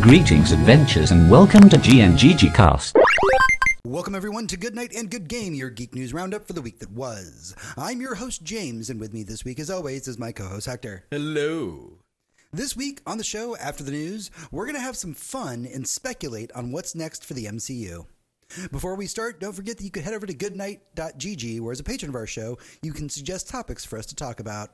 Greetings, adventures, and welcome to GNGG Cast. Welcome, everyone, to Good Night and Good Game, your geek news roundup for the week that was. I'm your host, James, and with me this week, as always, is my co host, Hector. Hello. This week on the show, after the news, we're going to have some fun and speculate on what's next for the MCU. Before we start, don't forget that you can head over to goodnight.gg, where as a patron of our show, you can suggest topics for us to talk about.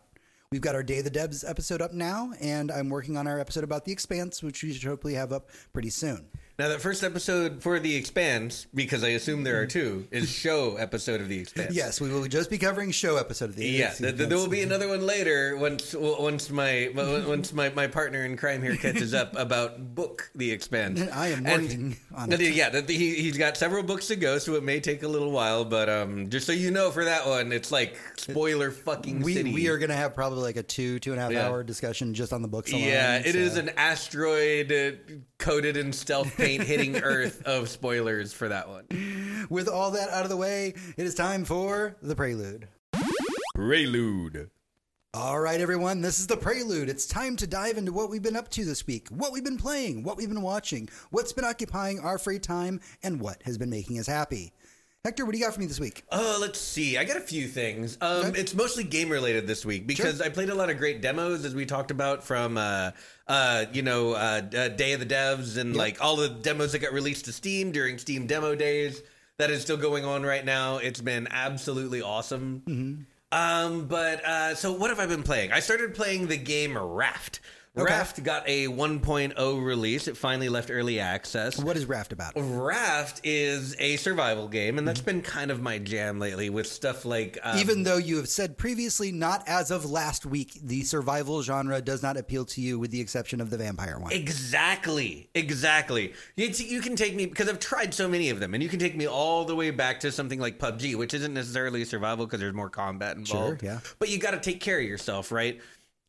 We've got our Day of the Devs episode up now, and I'm working on our episode about The Expanse, which we should hopefully have up pretty soon. Now, that first episode for The Expanse, because I assume there are two, is show episode of The Expanse. Yes, we will just be covering show episode of the Yeah, th- th- there will be another one later once once my once my, my partner in crime here catches up about book The Expanse. I am working on it. Yeah, that- he he's got several books to go, so it may take a little while. But um, just so you know, for that one, it's like spoiler fucking We, city. we are going to have probably like a two two and a half Yeah. hour discussion just on the books alone. Yeah, it is an asteroid uh, coated in stealth paint hitting Earth of spoilers for that one. With all that out of the way, it is time for the prelude. Prelude. All right, everyone, this is the prelude. It's time to dive into what we've been up to this week, what we've been playing, what we've been watching, what's been occupying our free time, and what has been making us happy. Hector, what do you got for me this week? Uh, let's see. I got a few things. Um, Okay. It's mostly game related this week because I played a lot of great demos, as we talked about from, uh, uh, you know, uh, uh, Day of the Devs and like all the demos that got released to Steam during Steam demo days. That is still going on right now. It's been absolutely awesome. Mm-hmm. Um, but uh, so what have I been playing? I started playing the game Raft. Okay. Raft got a 1.0 release. It finally left early access. What is Raft about? Raft is a survival game, and that's been kind of my jam lately with stuff like. Um, Even though you have said previously, not as of last week, the survival genre does not appeal to you, with the exception of the vampire one. Exactly, exactly. You, you can take me because I've tried so many of them, and you can take me all the way back to something like PUBG, which isn't necessarily survival because there's more combat involved. Sure, yeah. But you got to take care of yourself, right?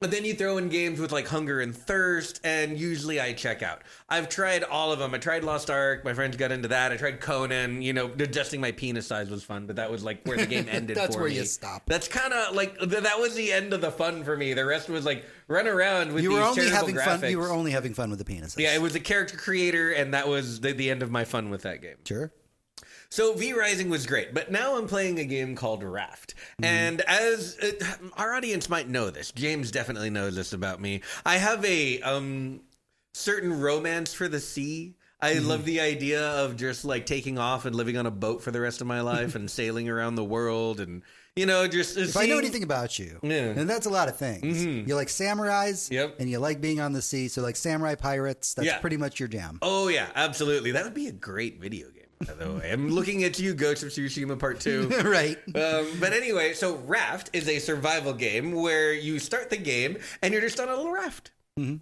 But then you throw in games with like Hunger and Thirst, and usually I check out. I've tried all of them. I tried Lost Ark. My friends got into that. I tried Conan. You know, adjusting my penis size was fun, but that was like where the game ended. That's for where me. you stop. That's kind of like th- that was the end of the fun for me. The rest was like run around with you were these only having graphics. fun. You were only having fun with the penises. Yeah, it was a character creator, and that was the, the end of my fun with that game. sure. So V Rising was great, but now I'm playing a game called Raft. And as uh, our audience might know this, James definitely knows this about me. I have a um certain romance for the sea. I love the idea of just like taking off and living on a boat for the rest of my life and sailing around the world and you know just If I know anything about you, Yeah. and that's a lot of things. You like samurais, Yep. and you like being on the sea. So like samurai pirates, that's Yeah. pretty much your jam. Oh yeah, absolutely. That would be a great video game. By the way, I'm looking at you, Ghost of Tsushima Part Two. right. Um, but anyway, so Raft is a survival game where you start the game and you're just on a little raft.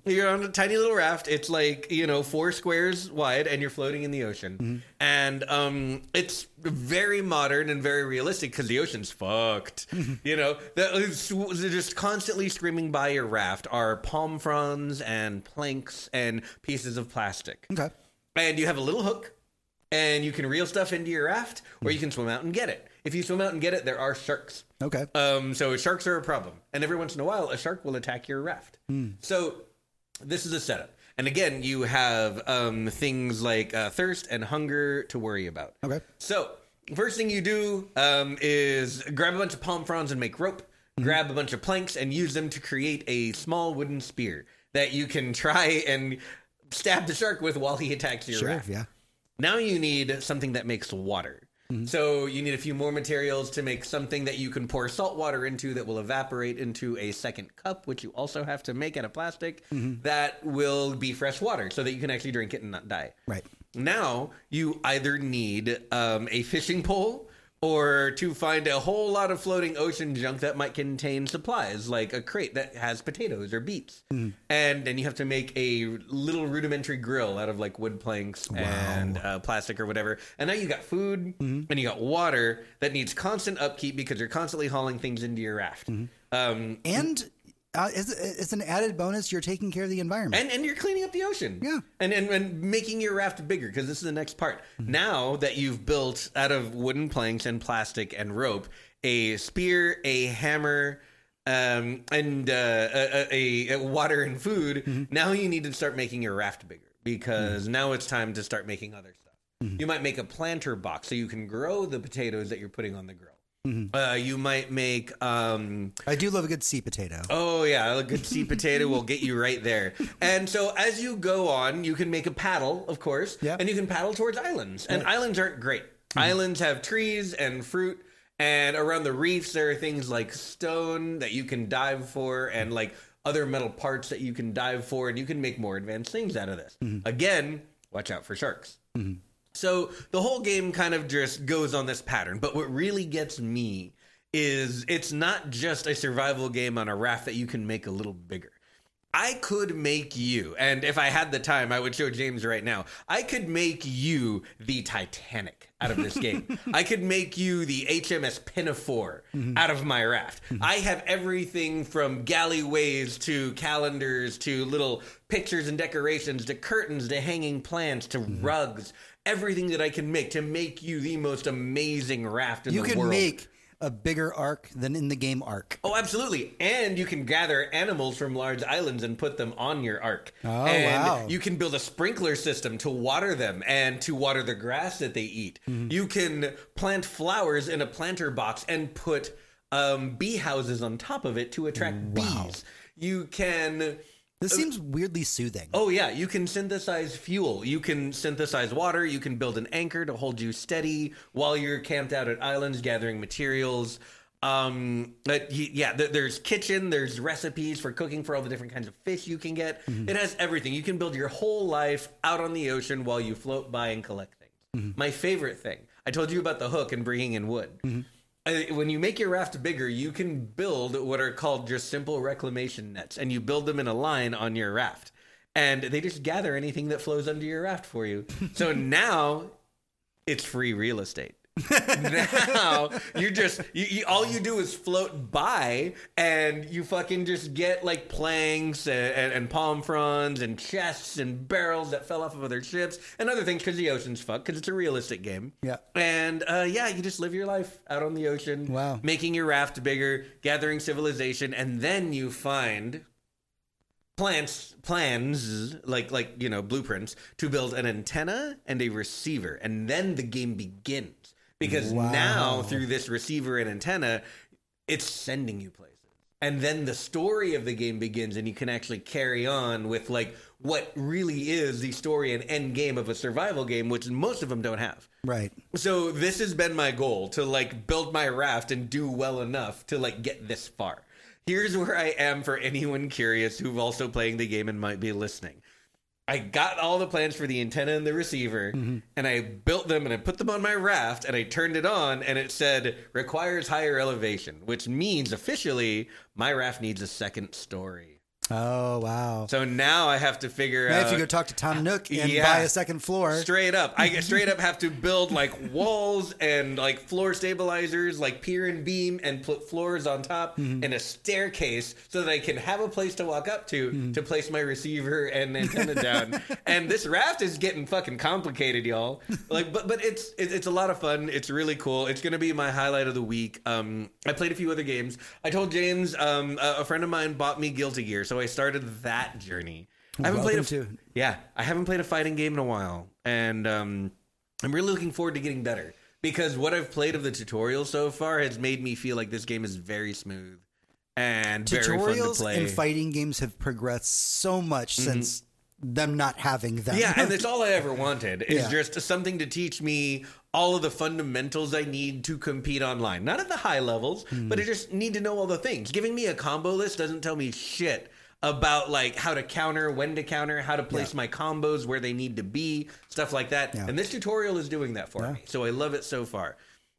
You're on a tiny little raft. It's like you know four squares wide, and you're floating in the ocean. And um, it's very modern and very realistic because the ocean's fucked. You know, that is just constantly screaming by your raft are palm fronds and planks and pieces of plastic Okay. and you have a little hook and you can reel stuff into your raft or you can swim out and get it if you swim out and get it there are sharks Okay. um, so sharks are a problem and every once in a while a shark will attack your raft so this is a setup and again you have um, things like uh, thirst and hunger to worry about Okay. so first thing you do um, is grab a bunch of palm fronds and make rope. Grab a bunch of planks and use them to create a small wooden spear that you can try and stab the shark with while he attacks your Sure. raft. Yeah. Now you need something that makes water. So you need a few more materials to make something that you can pour salt water into that will evaporate into a second cup, which you also have to make out of plastic that will be fresh water so that you can actually drink it and not die. Right. Now you either need um, a fishing pole or to find a whole lot of floating ocean junk that might contain supplies, like a crate that has potatoes or beets. And then you have to make a little rudimentary grill out of like wood planks and uh, plastic or whatever. And now you got food and you got water that needs constant upkeep because you're constantly hauling things into your raft. Um, And uh, as, as an added bonus, you're taking care of the environment. and and you're cleaning up the ocean. Yeah. And and, and making your raft bigger because this is the next part. Now that you've built out of wooden planks and plastic and rope a spear, a hammer, um, and uh, a, a, a water and food. Now you need to start making your raft bigger because now it's time to start making other stuff. Mm-hmm. You might make a planter box so you can grow the potatoes that you're putting on the grill. Mm-hmm. Uh, you might make um, I do love a good seed potato. Oh yeah, a good seed potato will get you right there. And so as you go on, you can make a paddle, of course, Yeah. and you can paddle towards islands. And islands aren't great. Islands have trees and fruit, and around the reefs there are things like stone that you can dive for, and like other metal parts that you can dive for, and you can make more advanced things out of this. Again, watch out for sharks. So the whole game kind of just goes on this pattern. But what really gets me is it's not just a survival game on a raft that you can make a little bigger. I could make you, and if I had the time, I would show James right now. I could make you the Titanic out of this game. I could make you the HMS Pinafore mm-hmm. out of my raft. Mm-hmm. I have everything from galleyways to calendars to little pictures and decorations to curtains to hanging plants to mm-hmm. rugs. Everything that I can make to make you the most amazing raft in you the world. You can make a bigger arc than in the game arc. Oh, absolutely. And you can gather animals from large islands and put them on your arc. Oh, and wow. You can build a sprinkler system to water them and to water the grass that they eat. You can plant flowers in a planter box and put um, bee houses on top of it to attract bees. You can. This seems weirdly soothing. Oh yeah, you can synthesize fuel. You can synthesize water. You can build an anchor to hold you steady while you're camped out at islands gathering materials. Um, but y- yeah, th- there's kitchen. There's recipes for cooking for all the different kinds of fish you can get. It has everything. You can build your whole life out on the ocean while you float by and collect things. My favorite thing. I told you about the hook and bringing in wood. Uh, Uh, when you make your raft bigger, you can build what are called just simple reclamation nets, and you build them in a line on your raft, and they just gather anything that flows under your raft for you. So now it's free real estate. Now you're just you, you, all you do is float by and you fucking just get like planks and, and, and palm fronds and chests and barrels that fell off of other ships and other things because the ocean's fucked because it's a realistic game Yeah. and uh, yeah you just live your life out on the ocean Wow. making your raft bigger gathering civilization and then you find plans plans like like you know blueprints to build an antenna and a receiver and then the game begins because Wow. now through this receiver and antenna it's sending you places and then the story of the game begins and you can actually carry on with like what really is the story and end game of a survival game which most of them don't have Right. so this has been my goal to like build my raft and do well enough to like get this far. Here's where I am for anyone curious who've also playing the game and might be listening. I got all the plans for the antenna and the receiver mm-hmm. and I built them and I put them on my raft and I turned it on and it said requires higher elevation, which means officially my raft needs a second story. Oh wow. So now I have to figure Now out if you go talk to Tom Nook and Yeah. buy a second floor, Straight up, I straight up have to build like walls and like floor stabilizers, like pier and beam, and put floors on top Mm-hmm. and a staircase so that I can have a place to walk up to to place my receiver and antenna down. And this raft is getting fucking complicated, y'all. Like, but but it's it, it's a lot of fun. It's really cool. It's gonna be my highlight of the week. Um, I played a few other games. I told James, um, a, a friend of mine bought me Guilty Gear, so I started that journey. I haven't played a, to- yeah, I haven't played a fighting game in a while, and um, I'm really looking forward to getting better because what I've played of the tutorial so far has made me feel like this game is very smooth and very fun to tutorials play. Mm-hmm. and fighting games have progressed so much since them not having them. yeah, and that's all I ever wanted is Yeah. just something to teach me all of the fundamentals I need to compete online. Not at the high levels, Hmm. but I just need to know all the things. Giving me a combo list doesn't tell me shit about like how to counter, when to counter, how to place Yeah. my combos where they need to be, stuff like that. Yeah. And this tutorial is doing that for Yeah. me. So I love it so far.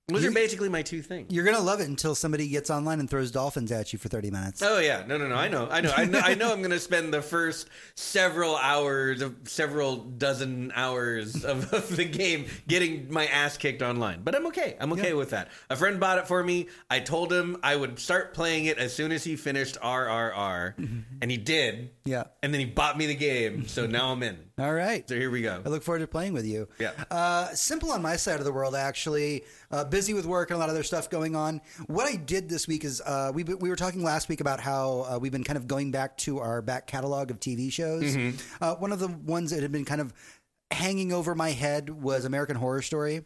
Those You- are basically my two things. You're gonna love it until somebody gets online and throws dolphins at you for 30 minutes. Oh yeah, no, no, no. I know, I know, I know. I know. I'm going to spend the first several hours of several dozen hours of, of the game getting my ass kicked online, but I'm okay. I'm okay with that. A friend bought it for me. I told him I would start playing it as soon as he finished RRR, mm-hmm. and he did. Yeah. And then he bought me the game, so now I'm in. All right. So here we go. I look forward to playing with you. Yeah. Uh, simple on my side of the world, actually. Uh, busy with work and a lot of other stuff going on. What I did this week is uh, we we were talking last week about how uh, we've been kind of going back to our back catalog of TV shows. Uh, one of the ones that had been kind of hanging over my head was American Horror Story.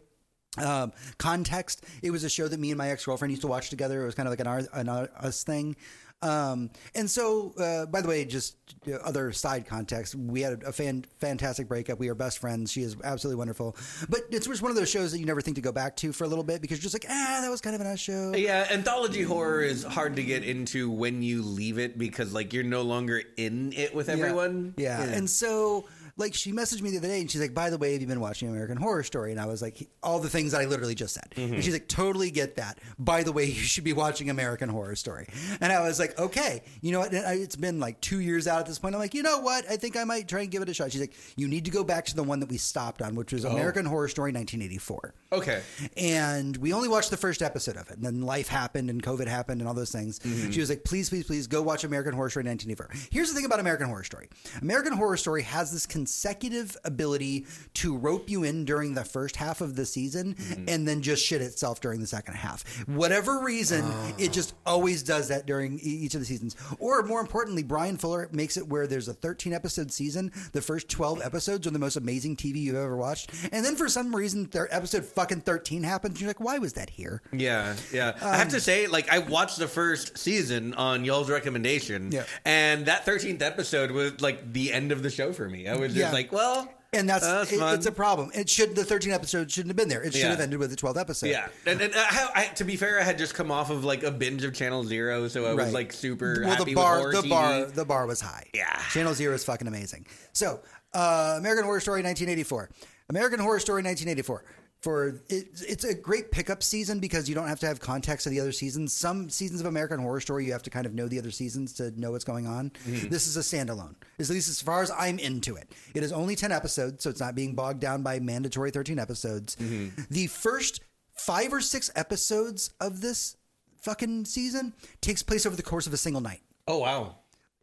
Um, context: It was a show that me and my ex girlfriend used to watch together. It was kind of like an, our, an us thing. Um, and so, uh, by the way, just uh, other side context, we had a fan, fantastic breakup. We are best friends. She is absolutely wonderful. But it's just one of those shows that you never think to go back to for a little bit because you're just like, ah, that was kind of a nice show. Yeah, anthology horror is hard to get into when you leave it because like you're no longer in it with everyone. Yeah. And so, like, she messaged me the other day and she's like, by the way, have you been watching American Horror Story? And I was like, all the things that I literally just said. Mm-hmm. And she's like, totally get that. By the way, you should be watching American Horror Story. And I was like, okay, you know what? It's been like two years out at this point. I'm like, you know what? I think I might try and give it a shot. She's like, you need to go back to the one that we stopped on, which was oh. American Horror Story 1984. Okay. And we only watched the first episode of it. And then life happened and COVID happened and all those things. Mm-hmm. She was like, please, please, please go watch American Horror Story 1984. Here's the thing about American Horror Story American Horror Story has this consecutive ability to rope you in during the first half of the season mm-hmm. and then just shit itself during the second half. Whatever reason, oh. it just always does that during each of the seasons. Or more importantly, Brian Fuller makes it where there's a 13 episode season. The first 12 episodes are the most amazing TV you've ever watched. And then for some reason, their episode fucking 13 happens. You're like, why was that here? Yeah, yeah. I have to um, say, like, I watched the first season on y'all's recommendation, Yeah. and that thirteenth episode was like the end of the show for me. I was Yeah. like, well, And that's, that's it- it's a problem. It should the 13 episodes shouldn't have been there. It should Yeah. have ended with the 12th episode. yeah. And, and I, I, to be fair, I had just come off of like a binge of Channel Zero, so I was Right. like super well, happy the bar, with the TV. bar, the bar was high. Yeah. Channel Zero is fucking amazing. So, uh, American Horror Story 1984. American Horror Story 1984. For it, it's a great pickup season because you don't have to have context of the other seasons. Some seasons of American Horror Story you have to kind of know the other seasons to know what's going on. Mm-hmm. This is a standalone, at least as far as I'm into it. It is only ten episodes, so it's not being bogged down by mandatory thirteen episodes. Mm-hmm. The first five or six episodes of this fucking season takes place over the course of a single night Oh wow.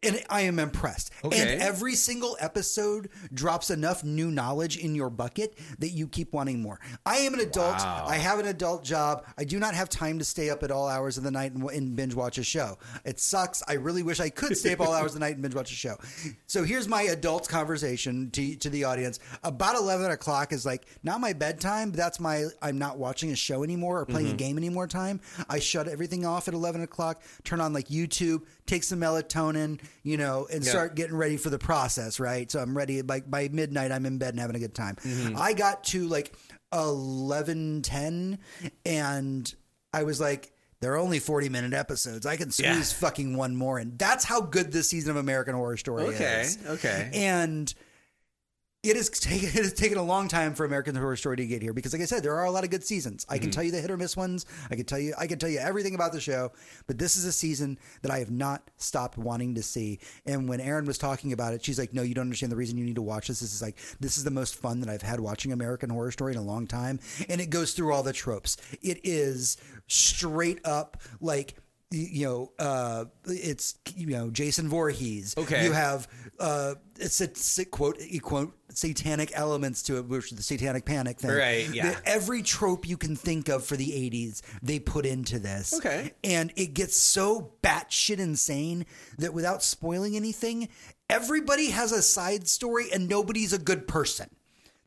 And I am impressed. Okay. And every single episode drops enough new knowledge in your bucket that you keep wanting more. I am an adult. Wow. I have an adult job. I do not have time to stay up at all hours of the night and, and binge watch a show. It sucks. I really wish I could stay up all hours of the night and binge watch a show. So here's my adult conversation to, to the audience. About 11 o'clock is like not my bedtime, but that's my I'm not watching a show anymore or playing a mm-hmm. game anymore time. I shut everything off at 11 o'clock, turn on like YouTube, take some melatonin, you know, and Yeah. start getting ready for the process, right? So I'm ready. Like by midnight, I'm in bed and having a good time. Mm-hmm. I got to like 11:10 and I was like, they're only 40 minute episodes. I can Yeah. squeeze fucking one more in. That's how good this season of American Horror Story Okay. is. Okay. And it has taken it has taken a long time for American Horror Story to get here because, like I said, there are a lot of good seasons. I Mm-hmm. can tell you the hit or miss ones. I can tell you I can tell you everything about the show. But this is a season that I have not stopped wanting to see. And when Erin was talking about it, she's like, "No, you don't understand the reason you need to watch this. This is like this is the most fun that I've had watching American Horror Story in a long time." And it goes through all the tropes. It is straight up like you know, uh, it's you know Jason Voorhees. Okay. you have uh, it's a, quote quote satanic elements to it, which is the satanic panic thing. Right, yeah. The- every trope you can think of for the '80s, they put into this. Okay. and it gets so batshit insane that without spoiling anything, everybody has a side story and nobody's a good person.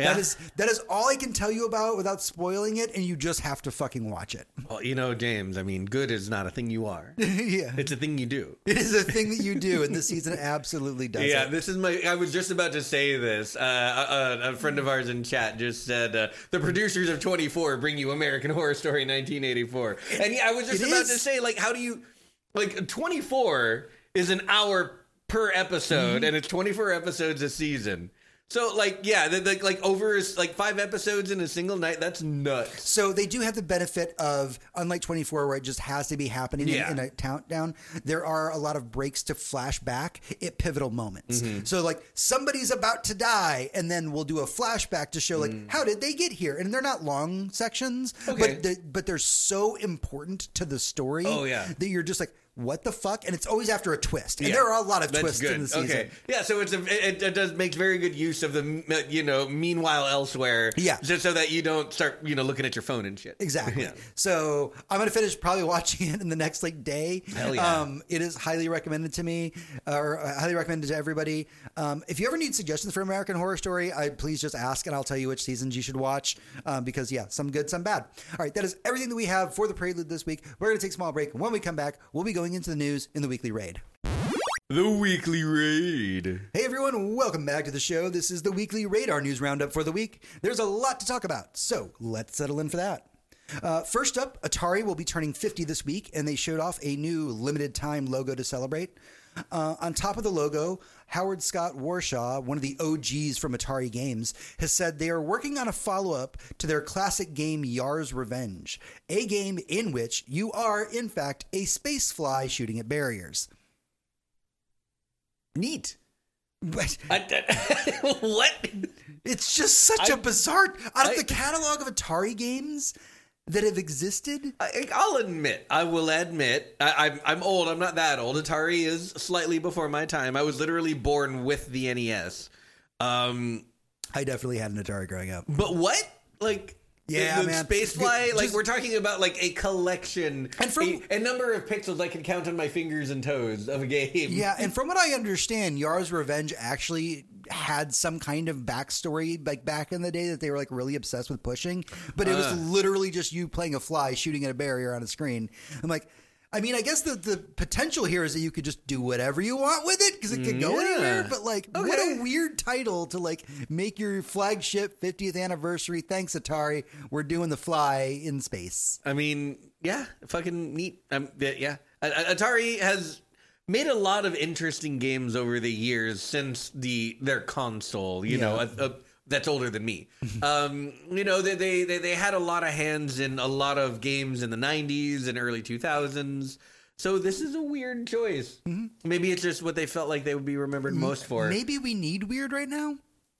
That Yeah. is that is all I can tell you about without spoiling it, and you just have to fucking watch it. Well, you know, James. I mean, good is not a thing you are. yeah, It's a thing you do. it is a thing that you do, and this season absolutely does Yeah, it. this is my. I was just about to say this. Uh, a, a friend of ours in chat just said uh, the producers of 24 bring you American Horror Story 1984, and yeah, I was just it about is. to say like, how do you like 24 is an hour per episode, and it's 24 episodes a season. So like, yeah, the, the, like over like five episodes in a single night. That's nuts. So they do have the benefit of, unlike 24, where it just has to be happening in- Yeah. in, a countdown, there are a lot of breaks to flashback at pivotal moments. Mm-hmm. So, like, somebody's about to die, and then we'll do a flashback to show, like, how did they get here? And they're not long sections, Mm. Okay. but, the, but they're so important to the story Oh, yeah. that you're just like, what the fuck? And it's always after a twist. And Yeah. there are a lot of That's twists good. in the season. Okay, yeah. So it's a it, it does makes very good use of the you know meanwhile elsewhere. Yeah. just so that you don't start you know looking at your phone and shit. Exactly. Yeah. So I'm gonna finish probably watching it in the next like day. Hell yeah. Um, it is highly recommended to me, or uh, highly recommended to everybody. Um, if you ever need suggestions for American Horror Story, I please just ask, and I'll tell you which seasons you should watch. Um, because yeah, some good, some bad. All right, that is everything that we have for the prelude this week. We're gonna take a small break. When we come back, we'll be going into the news in the weekly raid. The weekly raid. Hey everyone, welcome back to the show. This is the weekly radar news roundup for the week. There's a lot to talk about, so let's settle in for that. Uh, first up, Atari will be turning 50 this week, and they showed off a new limited time logo to celebrate. Uh, on top of the logo, Howard Scott Warshaw, one of the OGs from Atari Games, has said they are working on a follow up to their classic game Yar's Revenge, a game in which you are, in fact, a space fly shooting at barriers. Neat. But what? It's just such a I- bizarre out of I- the catalog of Atari games that have existed. I, I'll admit, I will admit, I, I'm I'm old. I'm not that old. Atari is slightly before my time. I was literally born with the NES. Um, I definitely had an Atari growing up. but what? Like, Yeah, the, man. Spacefly. Just- like, we're talking about like a collection And from- a, a number of pixels I can count on my fingers and toes of a game. Yeah, and from what I understand, Yar's Revenge actually had some kind of backstory, like back in the day, that they were like really obsessed with pushing. But it was Uh. literally just you playing a fly shooting at a barrier on a screen. I'm like. I mean, I guess the, the potential here is that you could just do whatever you want with it because it could go Yeah. anywhere. But like, what a weird title to like make your flagship 50th anniversary. Thanks, Atari. We're doing the fly in space. I mean, yeah, fucking neat. Um, yeah, yeah. A- A- Atari has made a lot of interesting games over the years since the their console. You know, a, a, that's older than me. um, you know, they, they they they had a lot of hands in a lot of games in the '90s and early 2000s. So this is a weird choice. Maybe it's just what they felt like they would be remembered most for. Maybe we need weird right now.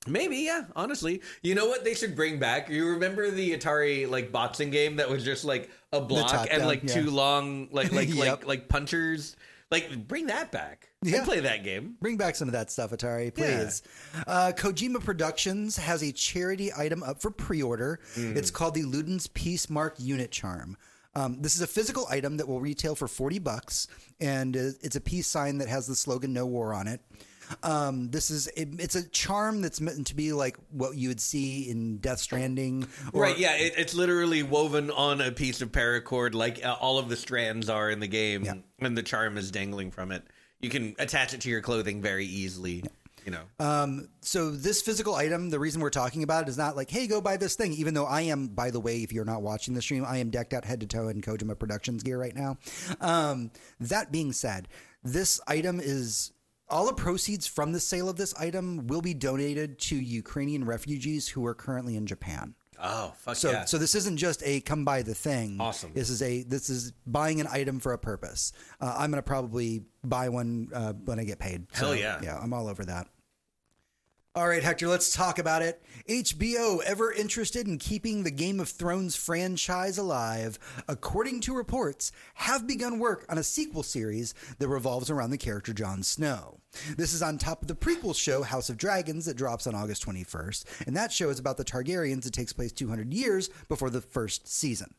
Maybe, yeah. Honestly, you know what they should bring back? You remember the Atari like boxing game that was just like a block and down, like yeah. two long like like Yep. like like punchers. Like bring that back. Yeah. I'd play that game. Bring back some of that stuff, Atari, please. Uh, Kojima Productions has a charity item up for pre order. It's called the Luden's Peace Mark Unit Charm. Um, this is a physical item that will retail for 40 bucks, and uh, it's a peace sign that has the slogan No War on it. Um, this is it, it's a charm that's meant to be like what you would see in Death Stranding, or, right, yeah, it, it's literally woven on a piece of paracord, like uh, all of the strands are in the game, Yeah. and the charm is dangling from it. You can attach it to your clothing very easily. You know, Um, so this physical item, the reason we're talking about it is not like, hey, go buy this thing. Even though I am, by the way, if you're not watching the stream, I am decked out head to toe in Kojima Productions gear right now. Um, that being said, this item is all the proceeds from the sale of this item will be donated to Ukrainian refugees who are currently in Japan. oh fuck So, yeah. so this isn't just a come buy the thing. Awesome. This is a this is buying an item for a purpose. Uh, I'm gonna probably buy one uh, when I get paid. So, Hell yeah. yeah, I'm all over that. All right, Hector, let's talk about it. HBO, ever interested in keeping the Game of Thrones franchise alive, according to reports, have begun work on a sequel series that revolves around the character Jon Snow. This is on top of the prequel show House of Dragons that drops on August 21st, and that show is about the Targaryens that takes place 200 years before the first season.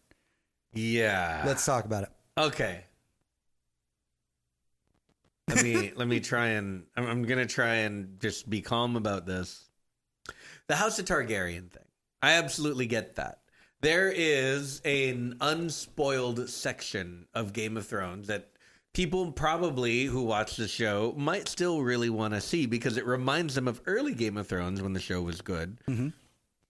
yeah. Let's talk about it. Okay. Let me let me try and I'm, I'm gonna try and just be calm about this. The House of Targaryen thing. I absolutely get that. There is an unspoiled section of Game of Thrones that people probably who watch the show might still really want to see because it reminds them of early Game of Thrones when the show was good.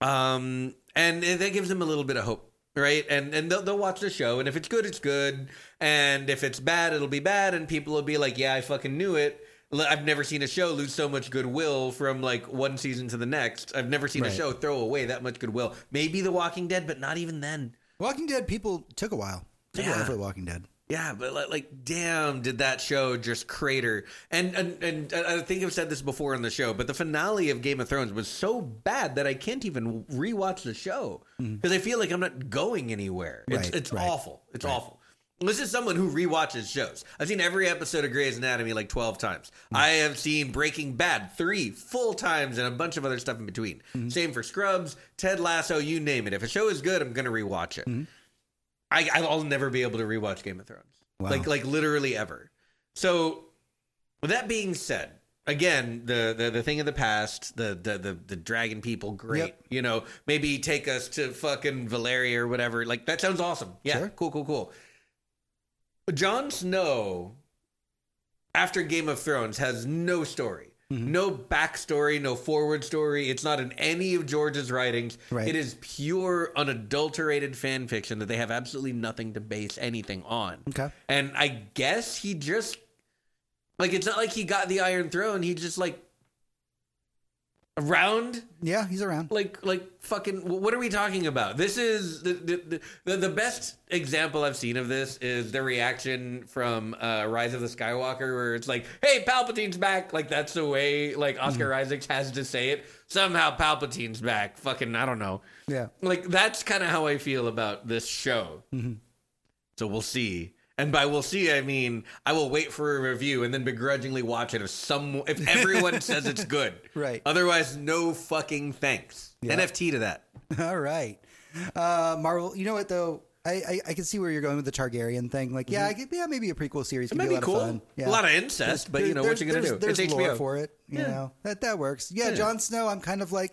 Um, and that gives them a little bit of hope, right? And and they'll, they'll watch the show, and if it's good, it's good, and if it's bad, it'll be bad, and people will be like, "Yeah, I fucking knew it." i've never seen a show lose so much goodwill from like one season to the next. I've never seen Right. a show throw away that much goodwill. Maybe The Walking Dead, but not even then. Walking Dead people took a while. Took a Yeah. while for The Walking Dead. Yeah, but like, like, damn, did that show just crater? And, and and I think I've said this before on the show, but the finale of Game of Thrones was so bad that I can't even rewatch the show mm-hmm. because I feel like I'm not going anywhere. It's Mm-hmm. Right, it's right, awful. It's awful. This is someone who rewatches shows. I've seen every episode of Grey's Anatomy like 12 times. Mm-hmm. I have seen Breaking Bad three full times and a bunch of other stuff in between. Mm-hmm. Same for Scrubs, Ted Lasso, you name it. If a show is good, I'm going to rewatch it. I, I'll never be able to rewatch Game of Thrones. Wow. Like, like literally ever. So, with that being said, again, the, the the thing of the past, the the the, the dragon people, great. Yep. You know, maybe take us to fucking Valyria or whatever. Like that sounds awesome. Yeah, Sure. cool, cool, cool. Jon Snow, after Game of Thrones, has no story. Mm-hmm. No backstory, no forward story. It's not in any of George's writings. Right. It is pure, unadulterated fan fiction that they have absolutely nothing to base anything on. Okay. And I guess he just like it's not like he got the Iron Throne. He just like around? Yeah, he's around. like like fucking what are we talking about? This is the the, the the best example i've seen of this is the reaction from uh rise of the skywalker where it's like hey palpatine's back! Like that's the way like oscar isaacs has to say it. Somehow palpatine's back. Fucking i don't know. Yeah. like that's kind of how i feel about this show. So we'll see and by we'll see i mean i will wait for a review and then begrudgingly watch it if some if everyone says it's good Right. otherwise no fucking thanks Yeah. nft to that All right. Uh, Marvel, you know what though? I, I, I can see where you're going with the Targaryen thing. Like, yeah, I could, yeah, maybe a prequel series Mm-hmm. could it be a be lot cool of fun. Yeah. a lot of incest but you know what you are gonna do There's it's hbo for it. You Yeah. know that that works. Yeah, Yeah. Jon Snow. I'm kind of like,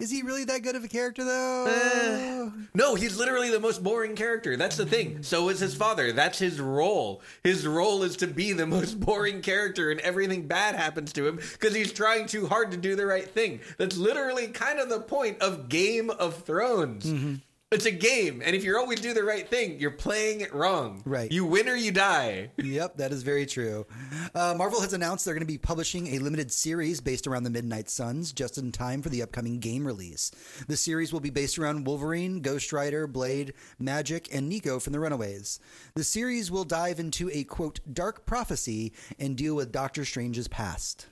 is he really that good of a character though? Eh. No, he's literally the most boring character. That's the thing. So is his father. That's his role. His role is to be the most boring character, and everything bad happens to him because he's trying too hard to do the right thing. That's literally kind of the point of Game of Thrones. Mm-hmm. It's a game, and if you always do the right thing, you're playing it wrong. Right. You win or you die. Yep, that is very true. Uh, Marvel has announced they're going to be publishing a limited series based around the Midnight Suns just in time for the upcoming game release. The series will be based around Wolverine, Ghost Rider, Blade, Magik, and Nico from the Runaways. The series will dive into a quote dark prophecy and deal with Doctor Strange's past.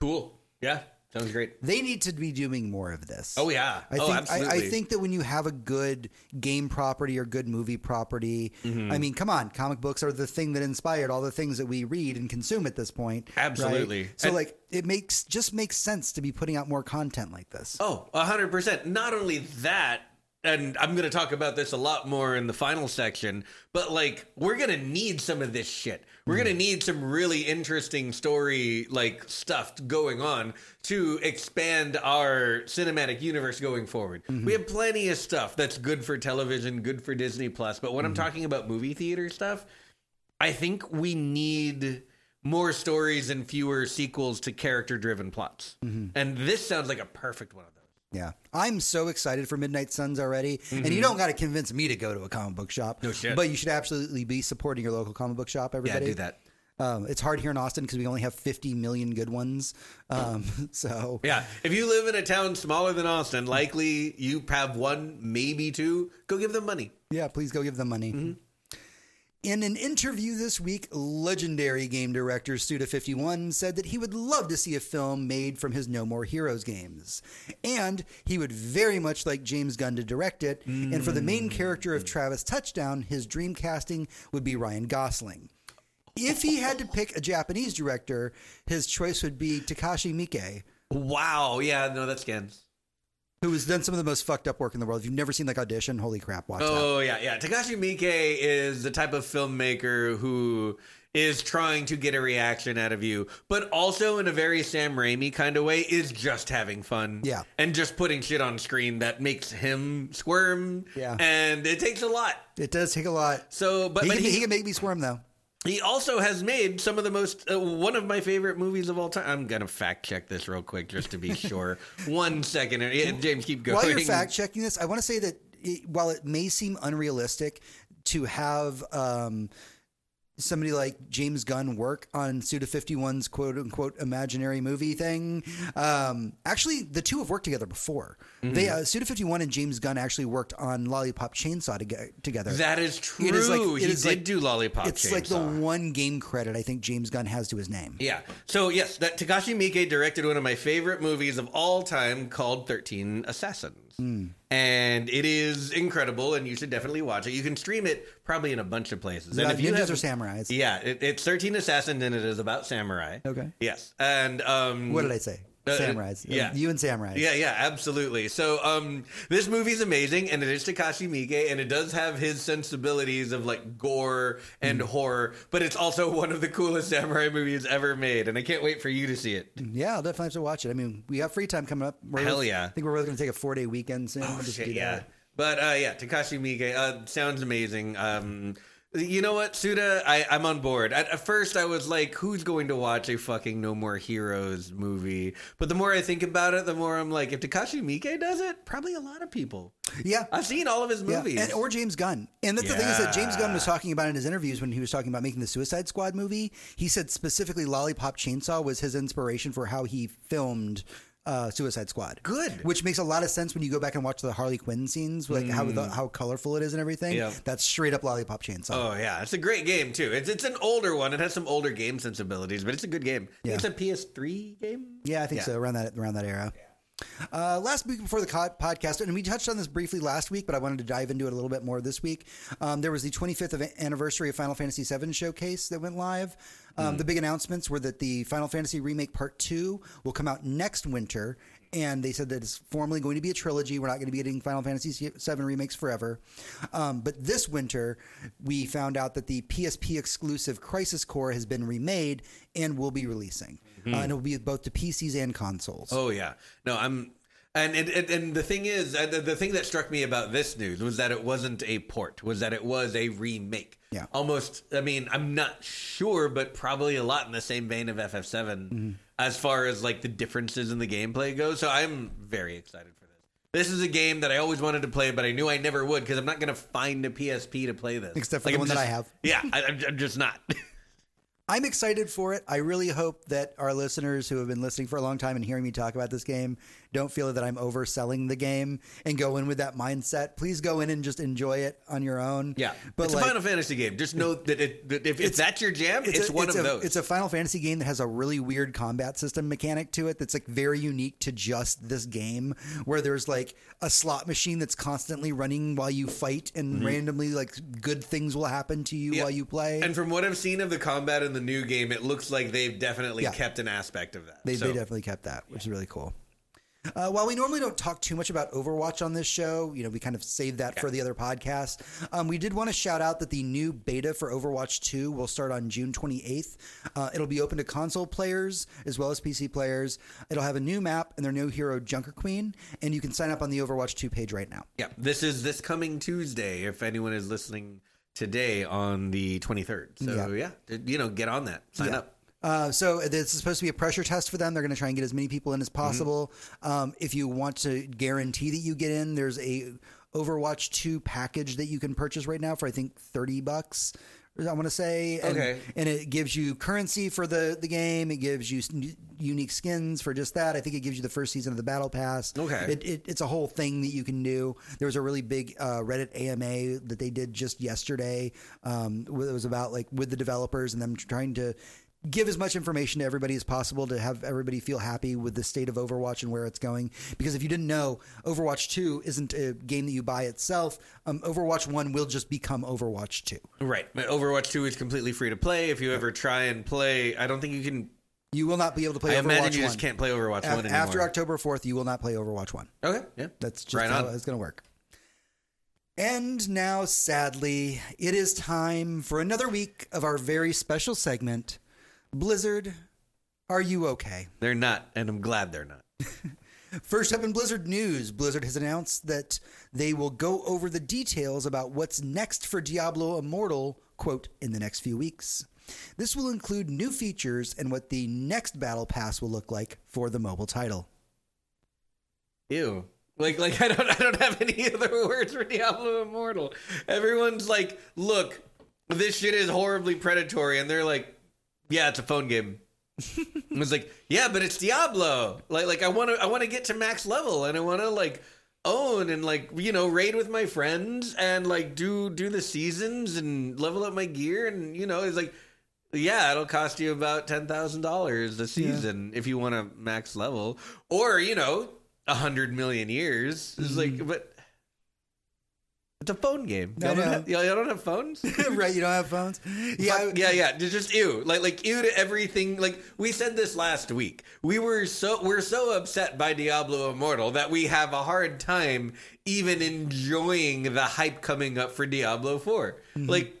Cool. Yeah. Sounds great. They need to be doing more of this. Oh yeah. I oh, think absolutely. I, I think that when you have a good game property or good movie property, Mm-hmm. I mean, come on, comic books are the thing that inspired all the things that we read and consume at this point. right? Absolutely. So, And- like, it makes just makes sense to be putting out more content like this. Oh, a hundred percent. Not only that, and I'm going to talk about this a lot more in the final section, but like we're going to need some of this shit. We're going to mm. need some really interesting story like stuff going on to expand our cinematic universe going forward. Mm-hmm. We have plenty of stuff that's good for television, good for Disney Plus, but when I'm mm-hmm. talking about movie theater stuff, I think we need more stories and fewer sequels to character driven plots. Mm-hmm. And this sounds like a perfect one of. Yeah, I'm so excited for Midnight Suns already, and you don't got to convince me to go to a comic book shop. Mm-hmm. No shit. But you should absolutely be supporting your local comic book shop. Yeah, Everybody, do that. Um, it's hard here in Austin because we only have 50 million good ones. Um, so Yeah, if you live in a town smaller than Austin, likely you have one, maybe two. Go give them money. Yeah, please go give them money. In an interview this week, legendary game director Suda51 said that he would love to see a film made from his No More Heroes games. And he would very much like James Gunn to direct it. And for the main mm. character of Travis Touchdown, his dream casting would be Ryan Gosling. If he had to pick a Japanese director, his choice would be Takashi Miike, Wow. Yeah, no, that's scans. Who has done some of the most fucked up work in the world. If you've never seen like Audition, holy crap, watch that. Oh yeah, yeah. Takashi Miike is the type of filmmaker who is trying to get a reaction out of you, but also in a very Sam Raimi kind of way is just having fun. Yeah. And just putting shit on screen that makes him squirm. Yeah. And it takes a lot. It does take a lot. So, but, He, but can, he, he can make me squirm though. He also has made some of the most uh, one of my favorite movies of all time. I'm gonna fact check this real quick just to be sure. one second, yeah, James, keep going. While you're fact checking this, I want to say that it, while it may seem unrealistic to have um, somebody like James Gunn work on Suda 51's quote unquote imaginary movie thing, um, actually, the two have worked together before. Mm-hmm. They uh, Suda 51 and James Gunn actually worked on Lollipop Chainsaw toge- together. that is true. It is like- he it is did like- do Lollipop. it's like the one game credit I think James Gunn has to his name. Yeah. So yes, that Takashi Miike directed one of my favorite movies of all time called Thirteen Assassins. Hmm. and it is incredible. And you should definitely watch it. You can stream it probably in a bunch of places. And about ninjas or samurais? yeah, it, it's Thirteen Assassins, and it is about samurai. Okay. Yes, and um, What did I say? Uh, samurais. yeah. You and samurais. yeah, yeah, absolutely. So, um, this movie's amazing, and it is Takashi Miike, and it does have his sensibilities of like gore and Hmm. horror, but it's also one of the coolest samurai movies ever made, and I can't wait for you to see it. Yeah, I'll definitely have to watch it. I mean, we got free time coming up. We're Hell yeah. I think we're both going to take a four day weekend soon. We'll Shit, yeah. that. But uh, yeah, Takashi Miike uh, sounds amazing. Um, you know what, Suda? I, I'm on board. At, at first, I was like, "Who's going to watch a fucking No More Heroes movie?" But the more I think about it, the more I'm like, if Takashi Miike does it, probably a lot of people. Yeah. I've seen all of his Yeah, movies. and, or James Gunn. And that's the thing is that James Gunn was talking about in his interviews when he was talking about making the Suicide Squad movie. He said specifically Lollipop Chainsaw was his inspiration for how he filmed uh, Suicide Squad. Good. Which makes a lot of sense when you go back and watch the Harley Quinn scenes, like how the, how colorful it is and everything. Mm. Yeah. That's straight up Lollipop Chainsaw. Oh yeah, it's a great game too. It's it's an older one. It has some older game sensibilities, but it's a good game. Yeah. It's a PS3 game. Yeah, I think Yeah. so. Around that around that era. Uh, last week before the podcast, and we touched on this briefly last week, but I wanted to dive into it a little bit more this week. Um, there was the 25th of anniversary of Final Fantasy VII showcase that went live. Um, The big announcements were that the Final Fantasy Remake Part Two will come out next winter, and they said that it's formally going to be a trilogy. We're not going to be getting Final Fantasy VII remakes forever. Um, but this winter, we found out that the PSP exclusive Crisis Core has been remade and will be releasing, uh, and it will be both to PCs and consoles. Oh yeah, no, I'm, and and, and, the thing is, uh, the, the thing that struck me about this news was that it wasn't a port, was that it was a remake. Yeah. almost. I mean, I'm not sure, but probably a lot in the same vein of FF7 as far as like the differences in the gameplay goes. So I'm very excited for this. This is a game that I always wanted to play, but I knew I never would because I'm not going to find a PSP to play this. Except for Like, the I'm one that I have. Yeah, I, I'm, I'm just not. I'm excited for it. I really hope that our listeners who have been listening for a long time and hearing me talk about this game don't feel that I'm overselling the game and go in with that mindset. Please go in and just enjoy it on your own. Yeah, but it's like, a Final Fantasy game. Just know that, it, that if, if that's your jam, it's, a- one it's of a, those. It's a Final Fantasy game that has a really weird combat system mechanic to it that's like very unique to just this game, where there's like a slot machine that's constantly running while you fight, and randomly like good things will happen to you Mm-hmm. Yeah. while you play. And from what I've seen of the combat in the new game, it looks like they've definitely Yeah. kept an aspect of that. They, So- they definitely kept that, which is really cool. Uh, while we normally don't talk too much about Overwatch on this show, you know, we kind of save that for the other podcast. Um, we did want to shout out that the new beta for Overwatch 2 will start on June 28th. Uh, it'll be open to console players as well as PC players. It'll have a new map and their new hero, Junker Queen, and you can sign up on the Overwatch 2 page right now. yeah, this is this coming Tuesday. If anyone is listening today on the 23rd, so yeah, you know, get on that, sign Yeah. up. Uh, so this is supposed to be a pressure test for them. They're going to try and get as many people in as possible. Um, if you want to guarantee that you get in, there's a Overwatch 2 package that you can purchase right now for I think 30 bucks. I want to say, and, Okay. and it gives you currency for the, the game. It gives you unique skins for just that. I think it gives you the first season of the battle pass. Okay. it, it, it's a whole thing that you can do. There was a really big uh, Reddit AMA that they did just yesterday. Um, it was about like with the developers and them trying to give as much information to everybody as possible to have everybody feel happy with the state of Overwatch and where it's going. Because if you didn't know, Overwatch 2 isn't a game that you buy itself. Um, Overwatch 1 will just become Overwatch 2. Right, but Overwatch 2 is completely free to play. If you ever try and play, I don't think you can. You will not be able to play I Overwatch imagine you 1. just can't play Overwatch Af- 1 anymore. After October 4th, you will not play Overwatch 1. Okay, yeah, That's just Right how on. it's going to work. And now, sadly, it is time for another week of our very special segment Blizzard, are you okay? they're not, and I'm glad they're not. First up in Blizzard news, Blizzard has announced that they will go over the details about what's next for Diablo Immortal, quote, in the next few weeks. This will include new features and what the next battle pass will look like for the mobile title. Ew. Like, like I don't, I don't have any other words for Diablo Immortal. Everyone's like, "Look, this shit is horribly predatory," and they're like, "Yeah, it's a phone game." I was like, "Yeah, but it's Diablo." Like, like I want to, I want to get to max level, and I want to like own and like you know raid with my friends and like do do the seasons and level up my gear, and you know it's like. Yeah, it'll cost you about ten thousand dollars a season if you want to max level, or you know, a hundred million years. It's like, mm-hmm. but it's a phone game. Y'all don't, have, y'all, y'all don't have phones. right? You don't have phones. Yeah, Fuck, yeah, yeah. Just, just ew. Like, like ew to everything. Like we said this last week. We were so we're so upset by Diablo Immortal that we have a hard time even enjoying the hype coming up for Diablo 4 Mm-hmm. Like,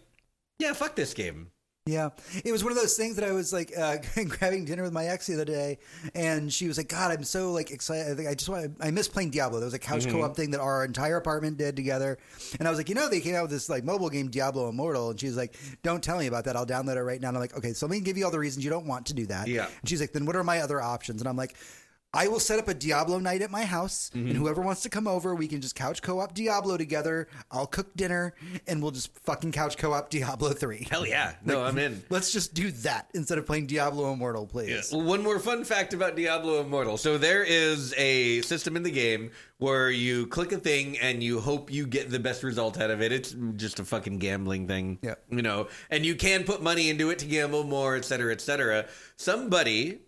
yeah, fuck this game. Yeah, it was one of those things that I was like uh, grabbing dinner with my ex the other day, and she was like, "God, I'm so like excited. I, think I just want. I miss playing Diablo. There was a couch Mm-hmm. co-op thing that our entire apartment did together, and I was like, you know, they came out with this like mobile game, Diablo Immortal, and she's like, "Don't tell me about that. I'll download it right now." And I'm like, "Okay, so let me give you all the reasons you don't want to do that." Yeah. And she's like, "Then what are my other options?" And I'm like. I will set up a Diablo night at my house, Mm-hmm. and whoever wants to come over, we can just couch co-op Diablo together. I'll cook dinner, and we'll just fucking couch co-op Diablo three. Hell yeah. No, I'm in. Let's just do that instead of playing Diablo Immortal, please. One more fun fact about Diablo Immortal. So there is a system in the game where you click a thing and you hope you get the best result out of it. It's just a fucking gambling thing. Yeah. You know, and you can put money into it to gamble more, et cetera, et cetera. Somebody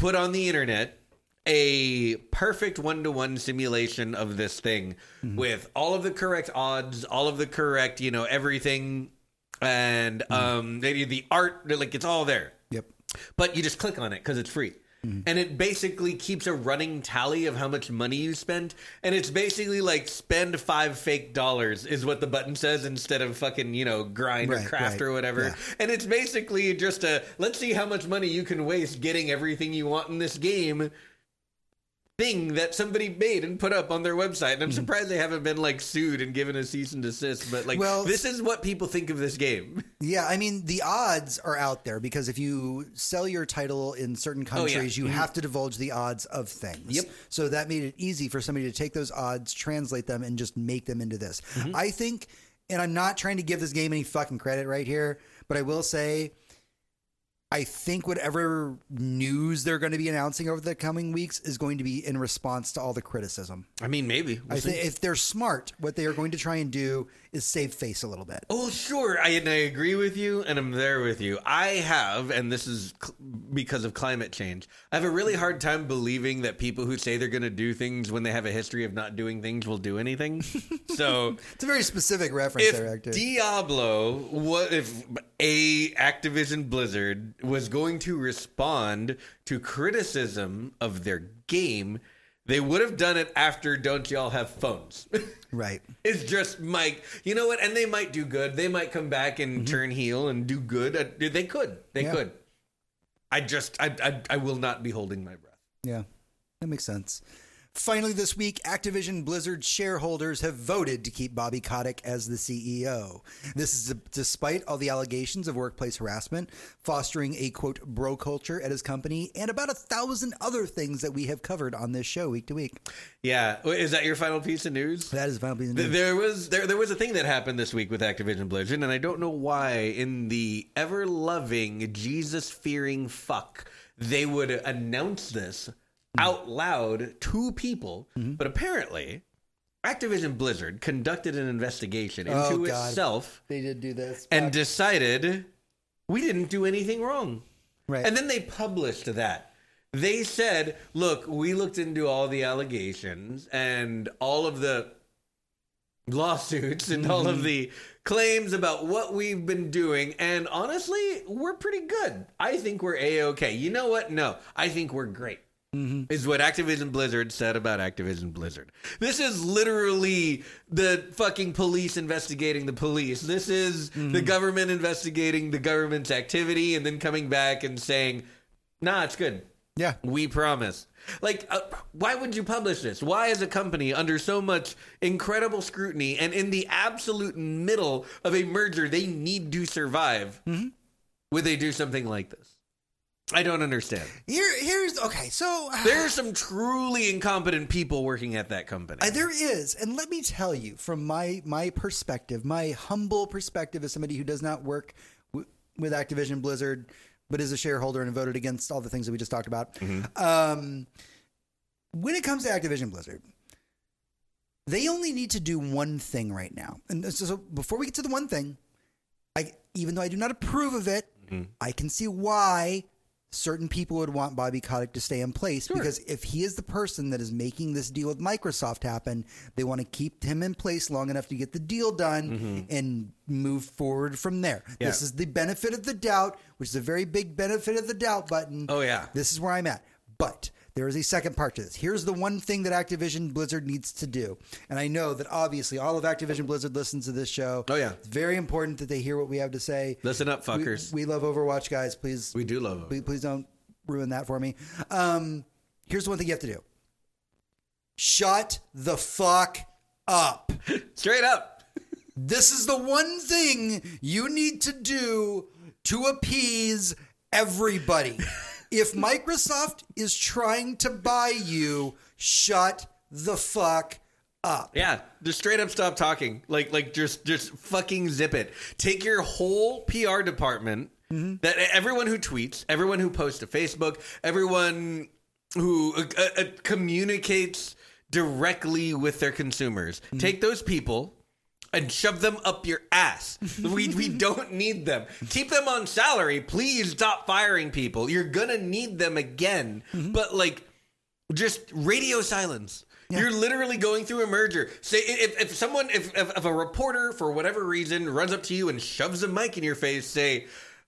put on the internet a perfect one-to-one simulation of this thing with all of the correct odds, all of the correct, you know, everything and um maybe the art like it's all there Yep. but you just click on it because it's free. Mm-hmm. And it basically keeps a running tally of how much money you spend. And it's basically like spend five fake dollars is what the button says instead of fucking, you know, grind or craft right. or whatever. Yeah. And it's basically just a let's see how much money you can waste getting everything you want in this game thing that somebody made and put up on their website. And I'm surprised they haven't been like sued and given a cease and desist. But like, Well- this is what people think of this game. Yeah, I mean the odds are out there because if you sell your title in certain oh, countries, you mm-hmm. have to divulge the odds of things. Yep. So that made it easy for somebody to take those odds, translate them, and just make them into this. Mm-hmm. I think, and I'm not trying to give this game any fucking credit right here, but I will say. I think whatever news they're going to be announcing over the coming weeks is going to be in response to all the criticism. I mean, maybe. We'll I think if they're smart, what they are going to try and do is save face a little bit. Oh, sure. I, and I agree with you, and I'm there with you. I have, and this is cl- because of climate change, I have a really hard time believing that people who say they're going to do things when they have a history of not doing things will do anything. so. It's a very specific reference there, If Actor. Diablo, what if a Activision Blizzard was going to respond to criticism of their game, they would have done it after "Don't y'all have phones?" right. It's just Mike. You know what? And they might do good. They might come back and turn heel and do good. Uh, They could. They Yeah. could. I just, I, I, I will not be holding my breath. Yeah, that makes sense. Finally, this week, Activision Blizzard shareholders have voted to keep Bobby Kotick as the CEO. This is despite all the allegations of workplace harassment, fostering a quote bro culture at his company, and about a thousand other things that we have covered on this show week to week. Yeah. Is that your final piece of news? That is the final piece of news. There was there there was a thing that happened this week with Activision Blizzard, and I don't know why. In the ever loving Jesus fearing fuck, they would announce this out loud to people, mm-hmm. but apparently. Activision Blizzard conducted an investigation oh, into Oh, itself They did do this. and decided we didn't do anything wrong. Right. And then they published that. They said, look, we looked into all the allegations and all of the lawsuits and all of mm-hmm. the claims about what we've been doing. And honestly, we're pretty good. I think we're A OK. You know what? No, I think we're great. Mm-hmm. Is what Activision Blizzard said about Activision Blizzard. This is literally the fucking police investigating the police. This is the mm-hmm. government investigating the government's activity and then coming back and saying, nah, it's good. yeah. We promise. Like, uh, why would you publish this? Why, as a company, under so much incredible scrutiny and in the absolute middle of a merger they need to survive, mm-hmm. would they do something like this? I don't understand. Here, here's okay. So There are some truly incompetent people working at that company. Uh, there is, and let me tell you, from my my perspective, my humble perspective as somebody who does not work w- with Activision Blizzard, but is a shareholder and voted against all the things that we just talked about. Um, when it comes to Activision Blizzard, they only need to do one thing right now. And so, so before we get to the one thing, I even though I do not approve of it, I can see why certain people would want Bobby Kotick to stay in place because if he is the person that is making this deal with Microsoft happen, they want to keep him in place long enough to get the deal done and move forward from there. This Mm-hmm. Is the benefit of the doubt, which is a very big benefit of the doubt button. Oh, yeah. This is where I'm at. But there is a second part to this. Here's the one thing that Activision Blizzard needs to do. And I know that obviously all of Activision Blizzard listens to this show. Oh, yeah. It's very important that they hear what we have to say. Listen up, We- fuckers. We, love Overwatch, guys. Please, We do love Please, please don't ruin that for me. Um, here's the one thing you have to do: shut the fuck up. Straight up. This is the one thing you need to do to appease everybody. if Microsoft is trying to buy you, shut the fuck up. Yeah, just straight up stop talking. Like, like just, just fucking zip it. Take your whole PR department. That everyone who tweets, everyone who posts to Facebook, everyone who uh, uh, communicates directly with their consumers. Take those people and shove them up your ass. we we don't need them. Keep them on salary. Please stop firing people. You're gonna need them again. But like just radio silence. You're literally going through a merger. Say if, if someone if, if if a reporter for whatever reason runs up to you and shoves a mic in your face, say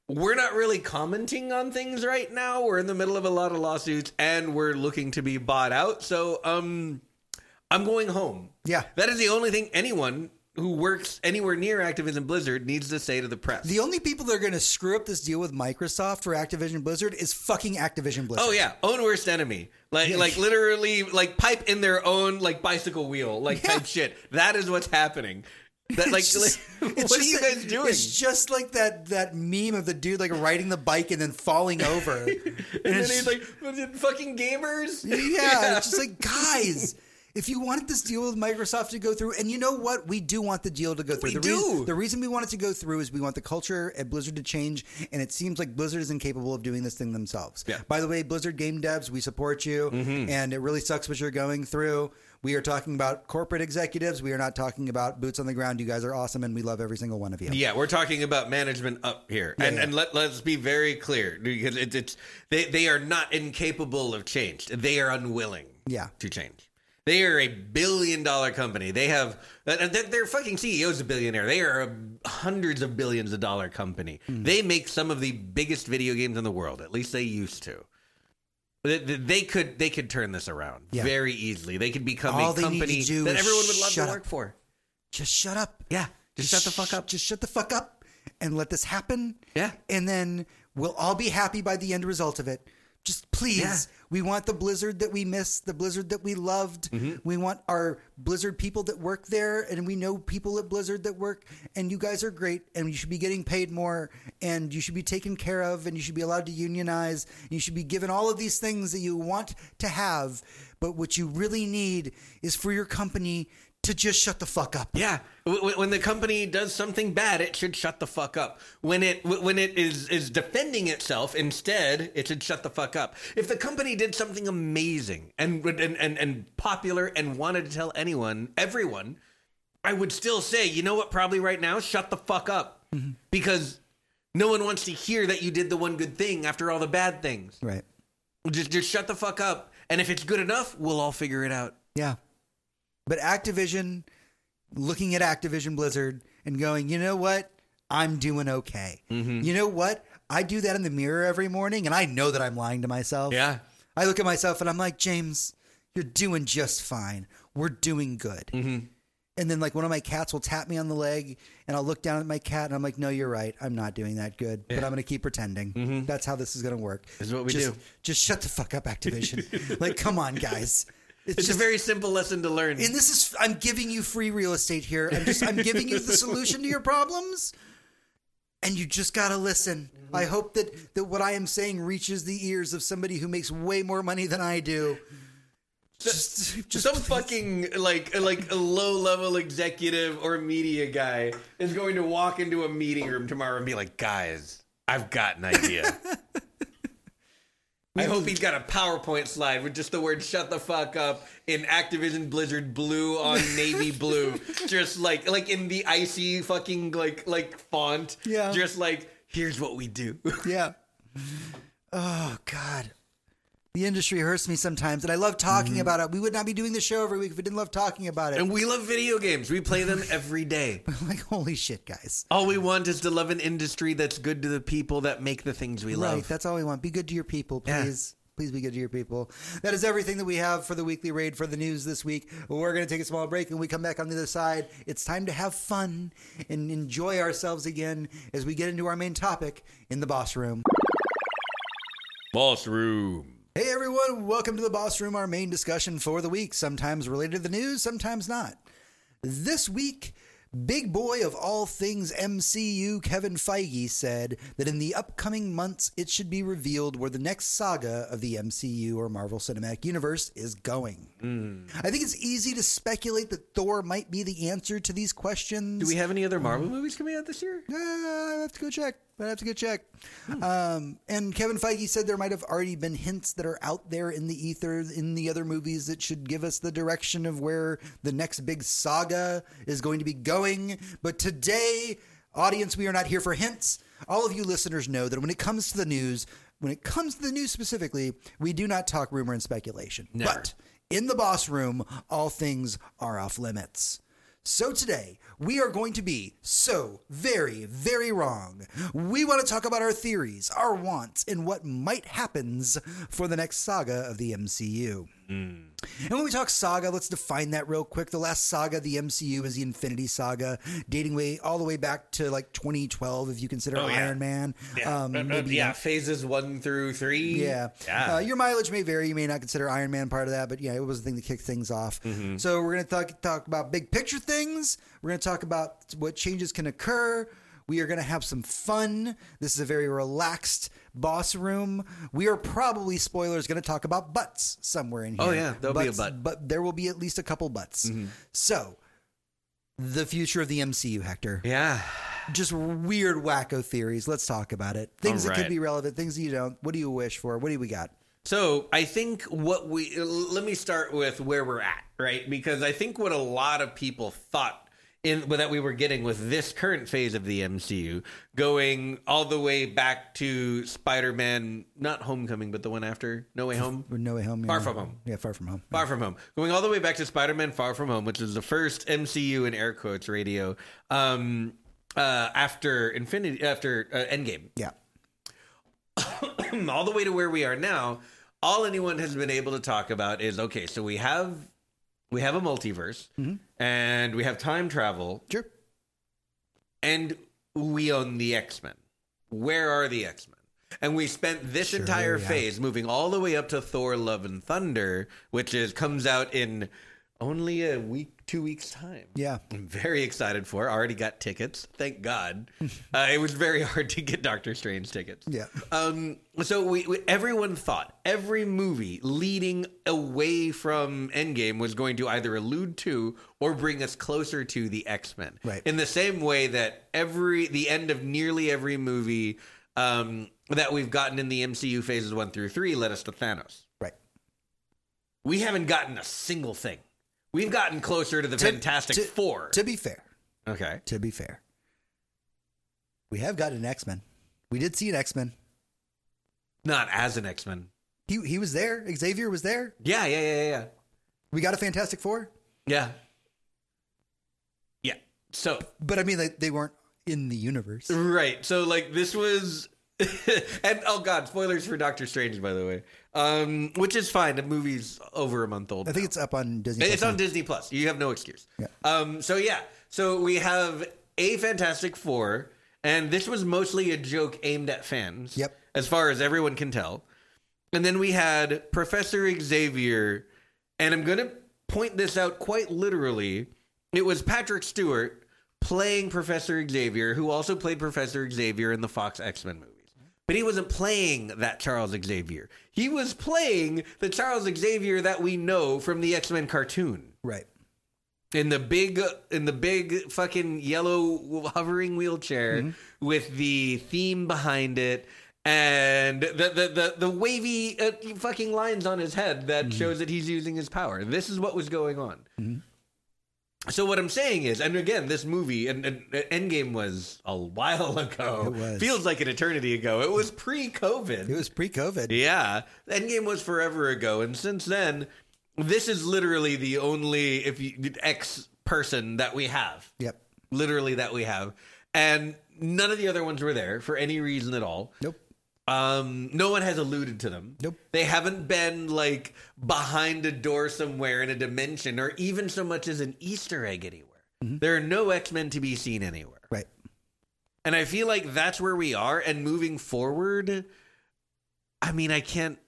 we're not really commenting on things right now. We're in the middle of a lot of lawsuits and we're looking to be bought out. So um I'm going home. Yeah. That is the only thing anyone who works anywhere near Activision Blizzard needs to say to the press. The only people that are going to screw up this deal with Microsoft for Activision Blizzard is fucking Activision Blizzard. Oh yeah, own worst enemy. Like like literally like pipe in their own like bicycle wheel like Yeah. type shit. That is what's happening. That like, It's just- like, it's what are you guys doing? It's just like that that meme of the dude like riding the bike and then falling over. and and then he's like, fucking gamers? yeah, it's just like guys. If you wanted this deal with Microsoft to go through, and you know what, we do want the deal to go through. We the do. Reason, the reason we want it to go through is we want the culture at Blizzard to change, and it seems like Blizzard is incapable of doing this thing themselves. Yeah. Mm-hmm. By the way, Blizzard game devs, we support you, and it really sucks what you're going through. We are talking about corporate executives. We are not talking about boots on the ground. You guys are awesome, and we love every single one of you. Yeah, we're talking about management up here, and yeah. and let let's be very clear because it, it's they they are not incapable of change. They are unwilling. Yeah. to change. They are a billion dollar company. They have their their fucking CEO is a billionaire. They are a hundreds of billions of dollar company. Hmm. They make some of the biggest video games in the world. At least they used to. They- could they could turn this around Yeah. very easily. They could become All a they need to company do that everyone would love to shut work up. for. Just shut up. Yeah, just shut the fuck up. Just shut the fuck up and let this happen. Yeah. And then we'll all be happy by the end result of it. Just please, Yeah. We want the Blizzard that we miss, the Blizzard that we loved. Mm-hmm. We want our Blizzard people that work there, and we know people at Blizzard that work, and you guys are great, and you should be getting paid more, and you should be taken care of, and you should be allowed to unionize, and you should be given all of these things that you want to have. But what you really need is for your company to just shut the fuck up. Yeah, when the company does something bad, it should shut the fuck up. When it when it is is defending itself, instead, it should shut the fuck up. If the company did something amazing and and and, and popular and wanted to tell anyone, everyone, I would still say, you know what? Probably right now, shut the fuck up, mm-hmm. because no one wants to hear that you did the one good thing after all the bad things. Right. Just just shut the fuck up, and if it's good enough, we'll all figure it out. Yeah. But Activision, looking at Activision Blizzard and going, you know what? I'm doing okay. Mm-hmm. You know what? I do that in the mirror every morning and I know that I'm lying to myself. Yeah. I look at myself and I'm like, James, you're doing just fine. We're doing good. Mm-hmm. And then, like, one of my cats will tap me on the leg, and I'll look down at my cat, and I'm like, "No, you're right. I'm not doing that good, but I'm going to keep pretending. That's how this is going to work. Mm-hmm. This is what we just, do. Just shut the fuck up, Activision. like, come on, guys. It's just- a very simple lesson to learn. and this is I'm giving you free real estate here. I'm just I'm giving you the solution to your problems. And you just gotta listen. Mm-hmm. I hope that, that what I am saying reaches the ears of somebody who makes way more money than I do. Just, just some please. fucking like like a low level executive or media guy is going to walk into a meeting room tomorrow and be like, "Guys, I've got an idea." I hope he's got a PowerPoint slide with just the word "shut the fuck up" in Activision Blizzard blue on navy blue, just like like in the icy fucking like like font. Yeah. just like here's what we do. Yeah. Oh God, the industry hurts me sometimes, and I love talking mm-hmm. about it. We would not be doing the show every week if we didn't love talking about it. And we love video games. We play them every day. like, holy shit, guys! All we want is to love an industry that's good to the people that make the things we Right, love. that's all we want. Be good to your people, Yeah. please. Please be good to your people. That is everything that we have for the weekly raid for the news this week. We're going to take a small break and we come back on the other side. It's time to have fun and enjoy ourselves again as we get into our main topic in the boss room. Boss room. Hey everyone, welcome to the Boss Room, our main discussion for the week, sometimes related to the news, sometimes not. This week, big boy of all things MCU, Kevin Feige, said that in the upcoming months, it should be revealed where the next saga of the MCU or Marvel Cinematic Universe is going. I think it's easy to speculate that Thor might be the answer to these questions. Do we have any other Marvel movies coming out this year? Uh, I have to go check. I have to go check. Um, and Kevin Feige said there might have already been hints that are out there in the ether in the other movies that should give us the direction of where the next big saga is going to be going. But today, audience, we are not here for hints. All of you listeners know that when it comes to the news, when it comes to the news specifically, we do not talk rumor and speculation. Never. But in the boss room, all things are off limits. So today, we are going to be so very, very wrong. We want to talk about our theories, our wants, and what might happens for the next saga of the MCU. And when we talk saga, let's define that real quick. The last saga of the MCU is the Infinity Saga, dating way all the way back to like 2012, if you consider Oh, yeah. Iron Man. Um, Uh, uh, maybe yeah, phases one through three. yeah. Yeah. Uh, your mileage may vary. You may not consider Iron Man part of that, but yeah, it was the thing that kicked things off. Mm-hmm. So we're going to talk talk about big picture things. We're going to talk about what changes can occur. We are going to have some fun. This is a very relaxed boss room. We are probably spoilers going to talk about butts somewhere in here. Oh, yeah, there'll be a Butts- butt. Mm-hmm. but there will be at least a couple butts. So, the future of the MCU, Hector yeah. just weird wacko theories. Let's talk about it. Things that could be relevant, things that you don't. What do you wish for? What do we got? So I think what we let me start with where we're at, right? Because I think what a lot of people thought in that we were getting with this current phase of the MCU, going all the way back to Spider-Man, not Homecoming, but the one after No Way Home. No Way Home. Far yeah. From Home. Yeah, Far From Home. Far From Home. Going all the way back to Spider Man Far From Home, which is the first MCU in air quotes radio um, uh, after Infinity, after uh, Endgame. Yeah. all the way to where we are now, all anyone has been able to talk about is okay, so we have we have a multiverse mm-hmm. and we have time travel Sure. and we own the X-Men. Where are the X-Men? And we spent this entire yeah. phase moving all the way up to Thor Love and Thunder, which is comes out in only a week, two weeks time. Yeah. I'm very excited for. Already got tickets. Thank God. uh, it was very hard to get Doctor Strange tickets. Yeah. Um. So we, we everyone thought every movie leading away from Endgame was going to either allude to or bring us closer to the X Men. Right. In the same way that every the end of nearly every movie um, that we've gotten in the MCU phases one through three led us to Thanos. Right. We haven't gotten a single thing. We've gotten closer to the Fantastic to, Four. To be fair, okay. to be fair, we have got an X Men. We did see an X Men. Not as an X Men. He he was there. Xavier was there. Yeah, yeah, yeah, yeah, We got a Fantastic Four, yeah. Yeah. So but I mean, they, they weren't in the universe. right. So like this was, and oh god, spoilers for Doctor Strange, by the way. Um, which is fine. The movie's over a month old. I think now. it's up on Disney. It's Plus on now. Disney Plus. You have no excuse. Yeah. Um. So yeah. So we have a Fantastic Four, and this was mostly a joke aimed at fans. Yep. As far as everyone can tell, and then we had Professor Xavier, and I'm gonna point this out quite literally. It was Patrick Stewart playing Professor Xavier, who also played Professor Xavier in the Fox X Men movies. But he wasn't playing that Charles Xavier. He was playing the Charles Xavier that we know from the X Men cartoon. Right. In the big, in the big fucking yellow hovering wheelchair mm-hmm. with the theme behind it, and the the the, the wavy uh, fucking lines on his head that mm-hmm. shows that he's using his power. This is what was going on. Mm-hmm. So what I'm saying is, and again, this movie and, and Endgame was a while ago. It was. Feels like an eternity ago. It was pre-COVID. It was pre-COVID. Yeah, Endgame was forever ago, and since then, this is literally the only if you X person that we have. Yep. Literally that we have, and none of the other ones were there for any reason at all. Nope. Um, no one has alluded to them. Nope. They haven't been like behind a door somewhere in a dimension, or even so much as an Easter egg anywhere. There are no X Men to be seen anywhere. Right. And I feel like that's where we are. And moving forward, I mean, I can't,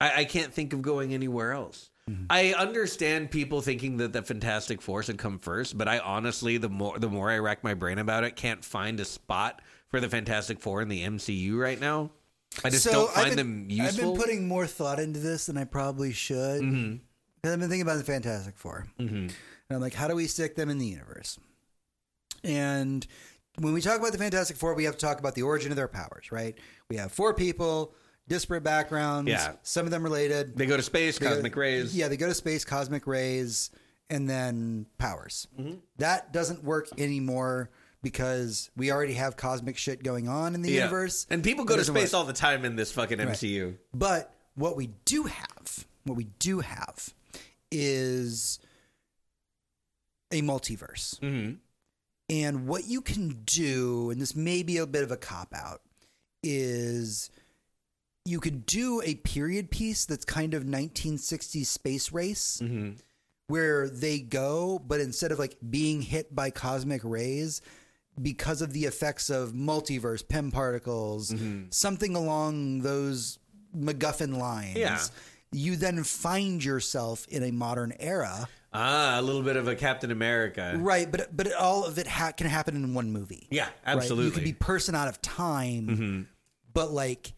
I, I can't think of going anywhere else. I understand people thinking that the Fantastic Four should come first, but I honestly, the more the more I rack my brain about it, can't find a spot for the Fantastic Four in the MCU right now. I just don't find been, them useful. I've been putting more thought into this than I probably should. Mm-hmm. I've been thinking about the Fantastic 4 And I'm like, how do we stick them in the universe? And when we talk about the Fantastic Four, we have to talk about the origin of their powers, right? We have four people, disparate backgrounds, Yeah. some of them related. they go to space, They cosmic rays. Yeah, they go to space, cosmic rays, and then powers. Mm-hmm. That doesn't work anymore because we already have cosmic shit going on in the Yeah. universe. And people go to space work. all the time in this fucking MCU. But what we do have, what we do have, is a multiverse. Mm-hmm. And what you can do, and this may be a bit of a cop out, is you could do a period piece that's kind of 1960s space race Mm-hmm. where they go, but instead of like being hit by cosmic rays, because of the effects of multiverse, Pym particles, something along those MacGuffin lines, Yeah. you then find yourself in a modern era. Ah, a little bit of a Captain America. Right, but but all of it ha- can happen in one movie. Yeah, right? absolutely. You could be person out of time, Mm-hmm. but like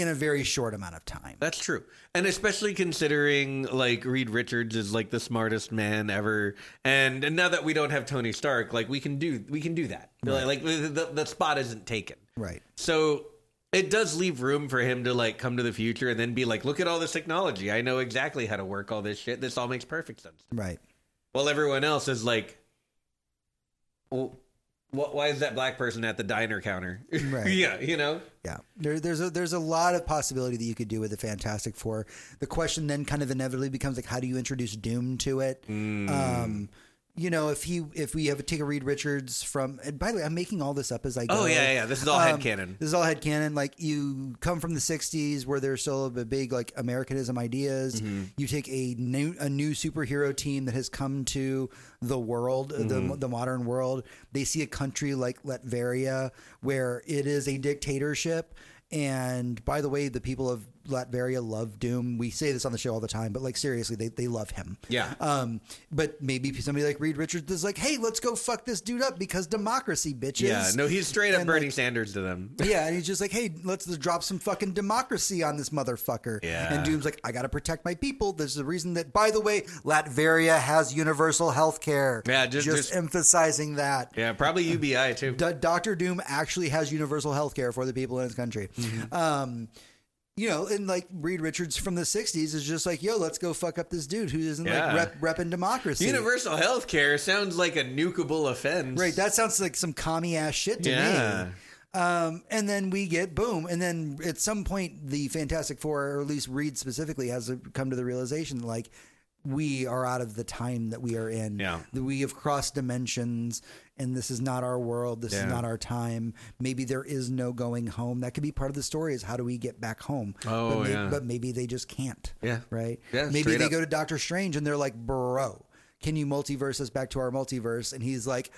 in a very short amount of time. That's true. And especially considering like Reed Richards is like the smartest man ever. And, and now that we don't have Tony Stark, like we can do we can do that. Like the, the, the spot isn't taken. Right. So it does leave room for him to like come to the future and then be like, look at all this technology. I know exactly how to work all this shit. This all makes perfect sense. Right. While everyone else is like, well, wh- why is that black person at the diner counter? Right. yeah, you know? Yeah, there, there's a there's a lot of possibility that you could do with the Fantastic Four. The question then kind of inevitably becomes like, how do you introduce Doom to it? Mm. Um, you know, if he if we have to take a Reed Richards from, and by the way, I'm making all this up as I go. Oh, yeah, yeah. This is all Um, headcanon. This is all head headcanon. Like you come from the '60s where there's still a big like Americanism ideas. Mm-hmm. You take a new a new superhero team that has come to the world, Mm-hmm. the the modern world. They see a country like Latveria where it is a dictatorship. And by the way, the people of Latveria love Doom. We say this on the show all the time, but like seriously, they, they love him. Yeah. Um, but maybe somebody like Reed Richards is like, hey, let's go fuck this dude up because democracy, bitches. Yeah, no, he's straight up And, Bernie like, Sanders to them. yeah, and he's just like, hey, let's just drop some fucking democracy on this motherfucker. Yeah. And Doom's like, I got to protect my people. There's the reason that, by the way, Latveria has universal health care. Yeah, just- just- emphasizing that. Yeah, probably UBI too. D- Doctor Doom actually has universal health care for the people in his country. Mm-hmm. Um, you know, and like Reed Richards from the '60s is just like, "Yo, let's go fuck up this dude who isn't Yeah. like rep, repping democracy." Universal health care sounds like a nukable offense. Right, that sounds like some commie ass shit to Yeah. me. Um, and then we get boom, and then at some point, the Fantastic Four, or at least Reed specifically, has to come to the realization like we are out of the time that we are in. Yeah. we have crossed dimensions, and this is not our world. This Yeah. is not our time. Maybe there is no going home. That could be part of the story. Is how do we get back home? Oh, but, may- yeah. but maybe they just can't. Yeah. right. Yeah, maybe they up. go to Doctor Strange and they're like, bro. Can you multiverse us back to our multiverse? And he's like,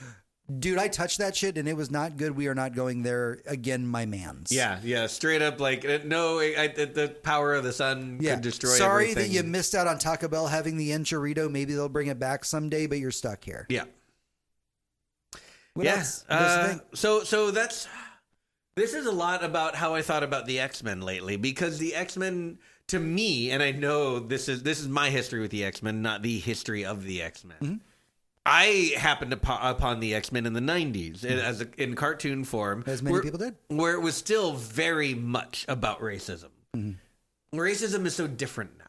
dude, I touched that shit and it was not good. We are not going there again, my man's. Yeah, yeah, straight up like uh, no, I, I, the power of the sun Yeah. could destroy. Sorry everything. that you missed out on Taco Bell having the enchirito. Maybe they'll bring it back someday, but you're stuck here. Yeah, What yeah. else? What else you Uh, so, so that's this is a lot about how I thought about the X Men lately because the X Men to me, and I know this is this is my history with the X Men, not the history of the X Men. Mm-hmm. I happened upo- upon the X Men in the '90s as a, in cartoon form, Mm-hmm. As many where- people did. where it was still very much about racism. Mm-hmm. Racism is so different now.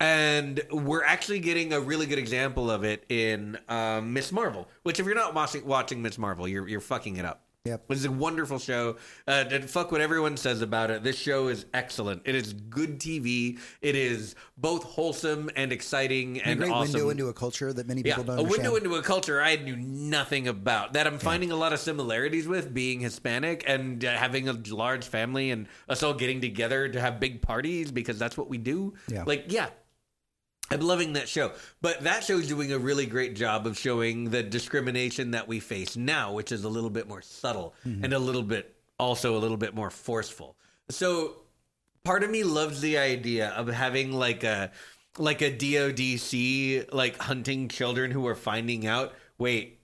And we're actually getting a really good example of it in um, Miss Marvel. Which, if you're not watching watching Miss Marvel, you're you're fucking it up. Yep. It's a wonderful show. Uh, fuck what everyone says about it. This show is excellent. It is good TV. It is both wholesome and exciting A and great awesome. window into a culture that many yeah, people don't a window into a culture I knew nothing about. That I'm finding a lot of similarities with being Hispanic and uh, having a large family and us all getting together to have big parties because that's what we do. Yeah. Like, yeah, I'm loving that show. But that show is doing a really great job of showing the discrimination that we face now, which is a little bit more subtle mm-hmm. and a little bit also a little bit more forceful. So part of me loves the idea of having like a like a DODC like hunting children who are finding out, wait,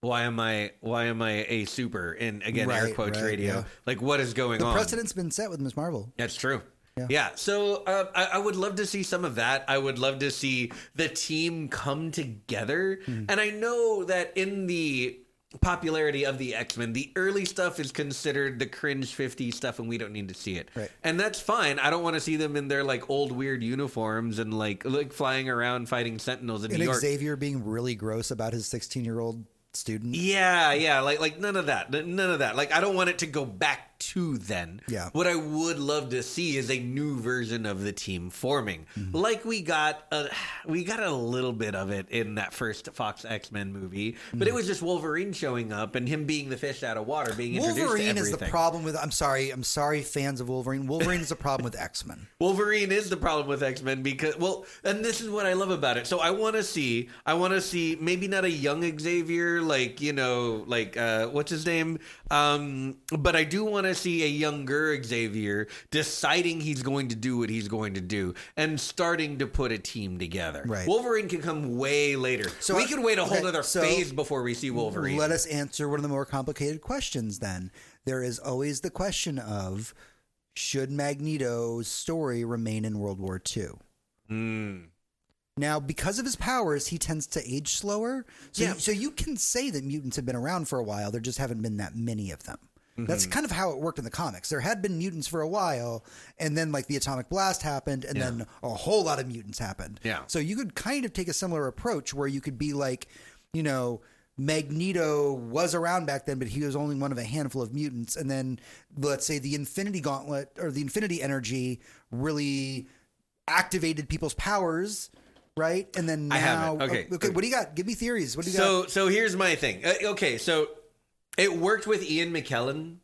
why am I why am I a super in again air quotes right, radio? yeah. Like what is going the on? precedent's been set with Miss Marvel. That's true. Yeah. Yeah. So uh, I, I would love to see some of that. I would love to see the team come together. Hmm. And I know that in the popularity of the X Men, the early stuff is considered the cringe 50 stuff, and we don't need to see it. Right. And that's fine. I don't want to see them in their like old weird uniforms and like like flying around fighting Sentinels in And New York. Xavier being really gross about his 16 year old student. Yeah, yeah, like like none of that, none of that. Like I don't want it to go back to then. Yeah. What I would love to see is a new version of the team forming, Mm-hmm. like we got a we got a little bit of it in that first Fox X Men movie, but it Mm. was just Wolverine showing up and him being the fish out of water, being introduced Wolverine is the problem with. I'm sorry. I'm sorry, fans of Wolverine. Wolverine is the problem with X Men. Wolverine is the problem with X Men because well, and this is what I love about it. So I want to see, I want to see maybe not a young Xavier, like you know, like uh, what's his name, um, but I do want to see a younger Xavier deciding he's going to do what he's going to do and starting to put a team together. Right. Wolverine can come way later. So we I- could wait a whole okay, other so phase before we see Wolverine. Let us answer one of the more complicated questions. Then there is always the question of should Magneto's story remain in World War II? Hmm. Now, because of his powers, he tends to age slower. So, Yeah. so you can say that mutants have been around for a while. There just haven't been that many of them. That's kind of how it worked in the comics. There had been mutants for a while, and then like the atomic blast happened, and Yeah. then a whole lot of mutants happened. Yeah. So you could kind of take a similar approach where you could be like, you know, Magneto was around back then, but he was only one of a handful of mutants. And then let's say the Infinity Gauntlet or the Infinity Energy really activated people's powers, right? And then now, I have it. Okay. okay. What do you got? Give me theories. What do you got? so so here's my thing. Uh, okay, so it worked with Ian McKellen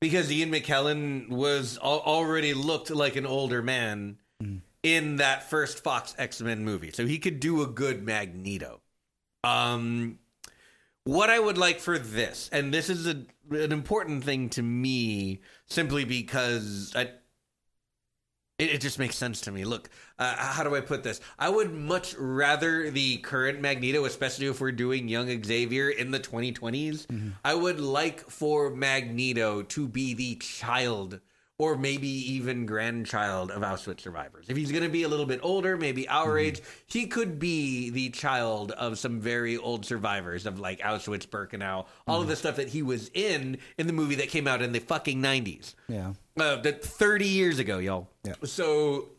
because Ian McKellen was al- already looked like an older man in that first Fox X Men movie, so he could do a good Magneto. Um, what I would like for this, and this is a, an important thing to me, simply because I, it, it just makes sense to me. Look, uh, how do I put this? I would much rather the current Magneto, especially if we're doing young Xavier in the 2020s, mm-hmm. I would like for Magneto to be the child or maybe even grandchild of Auschwitz survivors. If he's going to be a little bit older, maybe our mm-hmm. age, he could be the child of some very old survivors of like Auschwitz, Birkenau, all of mm-hmm. the stuff that he was in in the movie that came out in the fucking 90s yeah. Uh, that 30 years ago, y'all. Yeah. So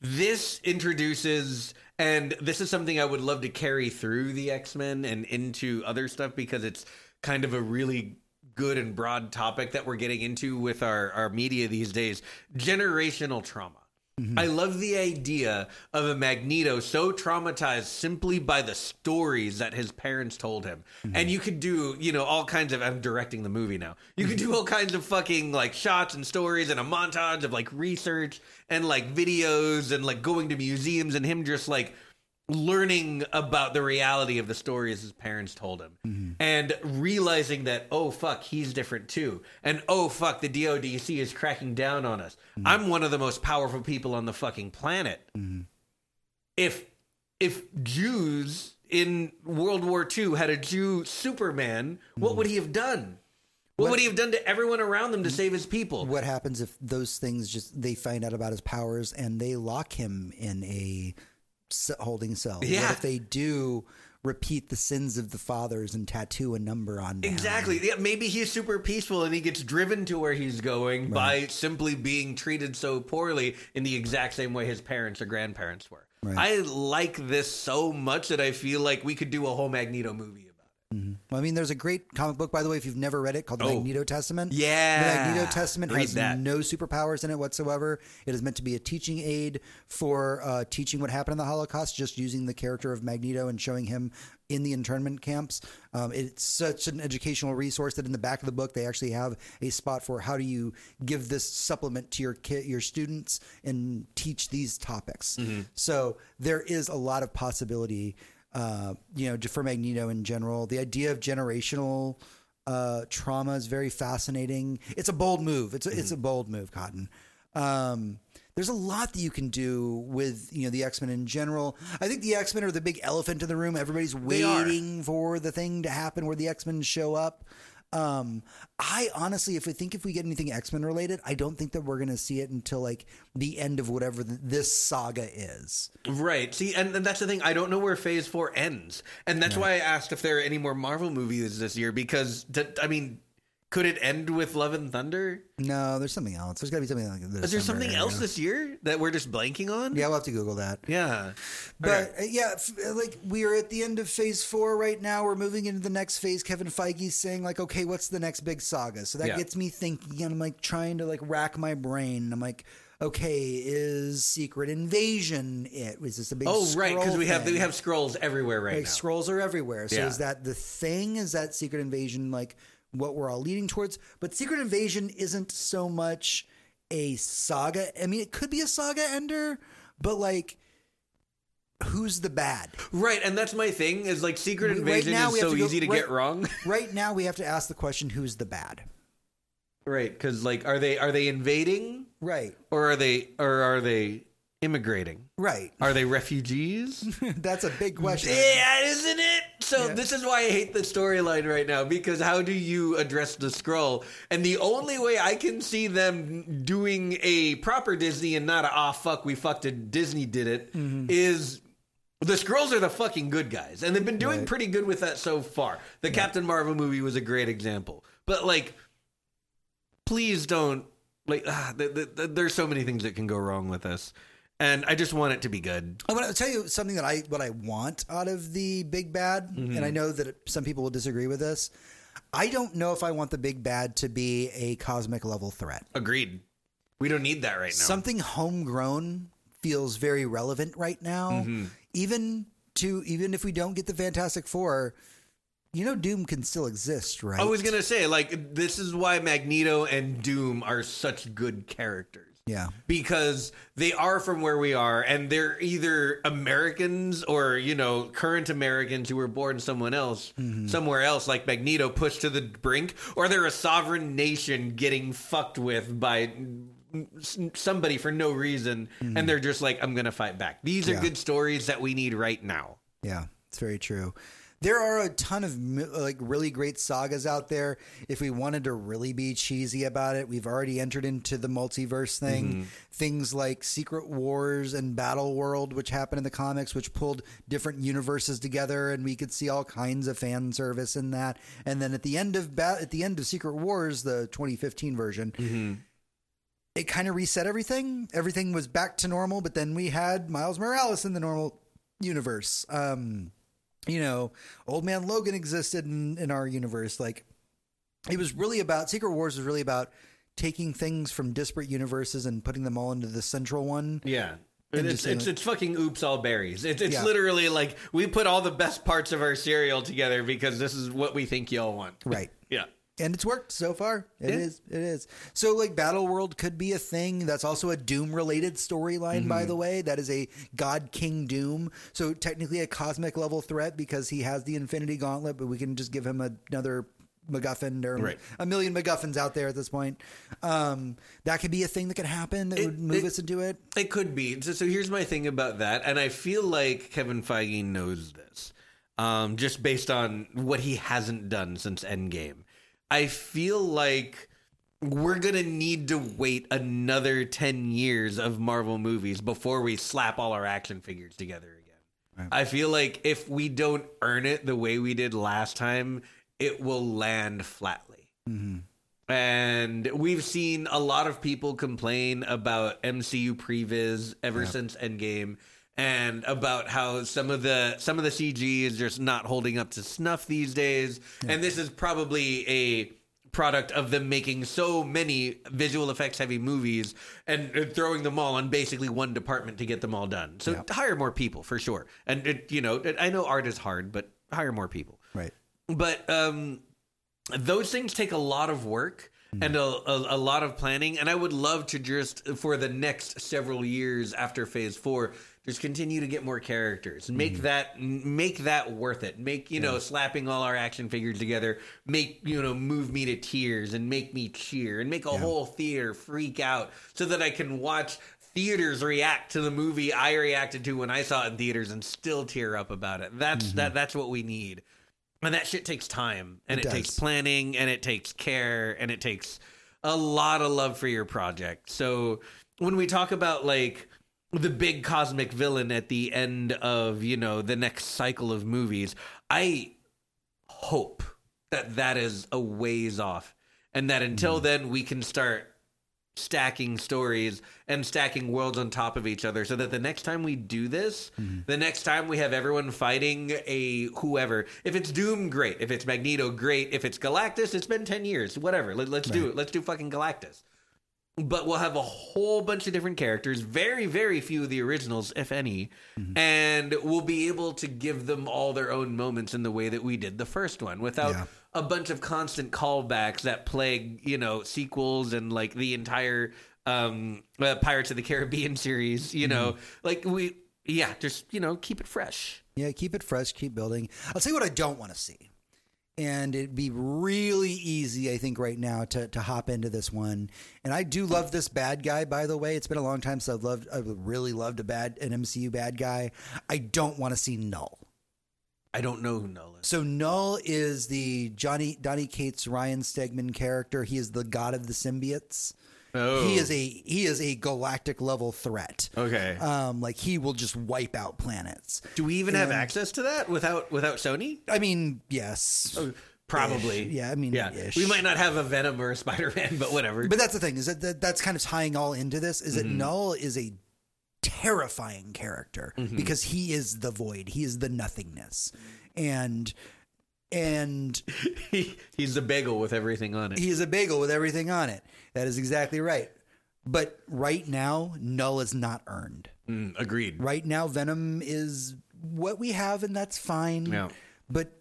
this introduces, and this is something I would love to carry through the X Men and into other stuff because it's kind of a really good and broad topic that we're getting into with our, our media these days generational trauma. Mm-hmm. I love the idea of a Magneto so traumatized simply by the stories that his parents told him. Mm-hmm. And you could do, you know, all kinds of I'm directing the movie now. You could mm-hmm. do all kinds of fucking like shots and stories and a montage of like research and like videos and like going to museums and him just like learning about the reality of the stories his parents told him. Mm-hmm. And realizing that oh fuck he's different too. And oh fuck the DODC is cracking down on us. Mm-hmm. I'm one of the most powerful people on the fucking planet. Mm-hmm. If if Jews in World War II had a Jew Superman what would he have done? What, would he have done to everyone around them to save his people? What happens if those things just they find out about his powers and they lock him in a holding cell? Yeah. What if they do repeat the sins of the fathers and tattoo a number on them. Exactly. Yeah, maybe he's super peaceful and he gets driven to where he's going by simply being treated so poorly in the exact same way his parents or grandparents were. Right. I like this so much that I feel like we could do a whole Magneto movie Well, I mean, there's a great comic book, by the way, if you've never read it, called The Oh. Magneto Testament. Yeah. The Magneto Testament Read has that. no superpowers in it whatsoever. It is meant to be a teaching aid for uh, teaching what happened in the Holocaust, just using the character of Magneto and showing him in the internment camps. Um, it's such an educational resource that in the back of the book they actually have a spot for how do you give this supplement to your kid, your students, and teach these topics. Mm-hmm. So there is a lot of possibility uh, you know, for Magneto in general. The idea of generational uh, trauma is very fascinating. It's a bold move. It's a, it's a bold move, Cotton. Um, there's a lot that you can do with you know the X Men in general. I think the X Men are the big elephant in the room. Everybody's waiting for the thing to happen where the X Men show up. Um, I honestly, if we think if we get anything X Men related, I don't think that we're going to see it until like the end of whatever th this saga is. Right. See, and, and that's the thing. I don't know where Phase Four ends, and that's why I asked if there are any more Marvel movies this year. Because th- I mean, could it end with Love and Thunder? No, there's something else. There's got to be something like this. Is there something else this year that we're just blanking on? Yeah, we'll have to Google that. Yeah. But uh, yeah, like we are at the end of phase four right now. We're moving into the next phase. Kevin Feige's saying like, okay, what's the next big saga? So that Yeah. gets me thinking, and I'm like trying to like rack my brain. I'm like, okay, is Secret Invasion it? Was this a big? Oh, right. Because we have thing? we have Skrulls everywhere right like now. Skrulls are everywhere. So Yeah. is that the thing? Is that Secret Invasion like what we're all leading towards? But Secret Invasion isn't so much a saga. I mean, it could be a saga ender, but like, who's the bad? Right, and that's my thing. Is like Secret Right Invasion now is so to go- easy to right- get wrong. Right now, we have to ask the question: Who's the bad? right, because like, are they are they invading Right, or are they or are they immigrating? right. Are they refugees? That's a big question. Yeah, isn't it? So Yeah. this is why I hate the storyline right now because how do you address the Skrull? And the only way I can see them doing a proper Disney and not a ah fuck we fucked it Disney did it is the Skrulls are the fucking good guys and they've been doing Right. pretty good with that so far. The Captain Marvel movie was a great example. But like please don't like ah, th- th- th- there's so many things that can go wrong with this. And I just want it to be good. I want to tell you something that I what I want out of the big bad, Mm-hmm. and I know that some people will disagree with this. I don't know if I want the big bad to be a cosmic level threat. Agreed. We don't need that right now. Something homegrown feels very relevant right now. Mm-hmm. Even to even if we don't get the Fantastic Four, you know, Doom can still exist, right? I was gonna say, like, this is why Magneto and Doom are such good characters. Yeah. Because they are from where we are, and they're either Americans or, you know, current Americans who were born someone else, mm-hmm. somewhere else, like Magneto pushed to the brink, or they're a sovereign nation getting fucked with by somebody for no reason, and mm-hmm. they're just like, I'm gonna fight back. These are Yeah. good stories that we need right now. Yeah, it's very true. There are a ton of like really great sagas out there. If we wanted to really be cheesy about it, we've already entered into the multiverse thing. Things like Secret Wars and Battle World, which happened in the comics, which pulled different universes together, and we could see all kinds of fan service in that. And then at the end of ba- at the end of Secret Wars, the 2015 version, it kind of reset everything. Everything was back to normal, but then we had Miles Morales in the normal universe. Um, you know, Old Man Logan existed in, in our universe. Like, it was really about Secret Wars was really about taking things from disparate universes and putting them all into the central one. Yeah. And it's, it's, it's fucking oops all berries. It's, it's Yeah. literally like we put all the best parts of our cereal together because this is what we think y'all want. Right. And it's worked so far. It Yeah. is. It is. So, like, Battle World could be a thing. That's also a Doom related storyline, by the way. That is a God King Doom. So, technically, a cosmic level threat because he has the Infinity Gauntlet, but we can just give him another MacGuffin or Right. a million MacGuffins out there at this point. Um, that could be a thing that could happen that It- would move it- us into it. It could be. So, so here's my thing about that. And I feel like Kevin Feige knows this um, just based on what he hasn't done since Endgame. I feel like we're going to need to wait another 10 years of Marvel movies before we slap all our action figures together again. I feel like if we don't earn it the way we did last time, it will land flatly. Mm-hmm. And we've seen a lot of people complain about MCU previs ever since Endgame, and about how some of the some of the CG is just not holding up to snuff these days. And this is probably a product of them making so many visual effects heavy movies and throwing them all on basically one department to get them all done. So hire more people for sure. And it, you know, it, I know art is hard, but hire more people. Right. But um, those things take a lot of work and a, a, a lot of planning. And I would love to just for the next several years after Phase Four, just continue to get more characters and make mm-hmm. that make that worth it. Make you know slapping all our action figures together, make you know move me to tears and make me cheer and make a whole theater freak out so that I can watch theaters react to the movie I reacted to when I saw it in theaters and still tear up about it. That's mm-hmm. that that's what we need. And that shit takes time and It it, takes planning and it takes care and it takes a lot of love for your project. So when we talk about like the big cosmic villain at the end of, you know, the next cycle of movies, I hope that that is a ways off and that until Mm-hmm. then we can start stacking stories and stacking worlds on top of each other so that the next time we do this Mm-hmm. the next time we have everyone fighting a whoever if it's doom great. If it's magneto great. If it's galactus it's been 10 years. Whatever. Let, let's do it. Let's do fucking galactus but we'll have a whole bunch of different characters, very, very few of the originals, if any, Mm-hmm. and we'll be able to give them all their own moments in the way that we did the first one without Yeah. a bunch of constant callbacks that plague, you know, sequels and like the entire um, uh, Pirates of the Caribbean series, you know, Mm-hmm. like we, yeah, just, you know, keep it fresh. Yeah, keep it fresh, keep building. I'll tell you what I don't want to see. And it'd be really easy, I think, right now to, to hop into this one. And I do love this bad guy, by the way. It's been a long time since I've loved, I've really loved a bad, an MCU bad guy. I don't want to see Knull. I don't know who Knull is. So Knull is the Johnny Donny Cates Ryan Stegman character. He is the god of the symbiotes. Oh. He is a he is a galactic level threat. Okay. Um, like he will just wipe out planets. Do we even have access to that without without Sony? I mean, yes. Probably. Ish. Yeah, I mean, yeah. ish. We might not have a Venom or a Spider Man, but whatever. But that's the thing is that, that that's kind of tying all into this. Is that Mm-hmm. Knull is a terrifying character Mm-hmm. because he is the void. He is the nothingness, and and he, he's a bagel with everything on it. He's a bagel with everything on it. That is exactly right. But right now, Knull is not earned. Mm, agreed. Right now, Venom is what we have, and that's fine. Yeah. But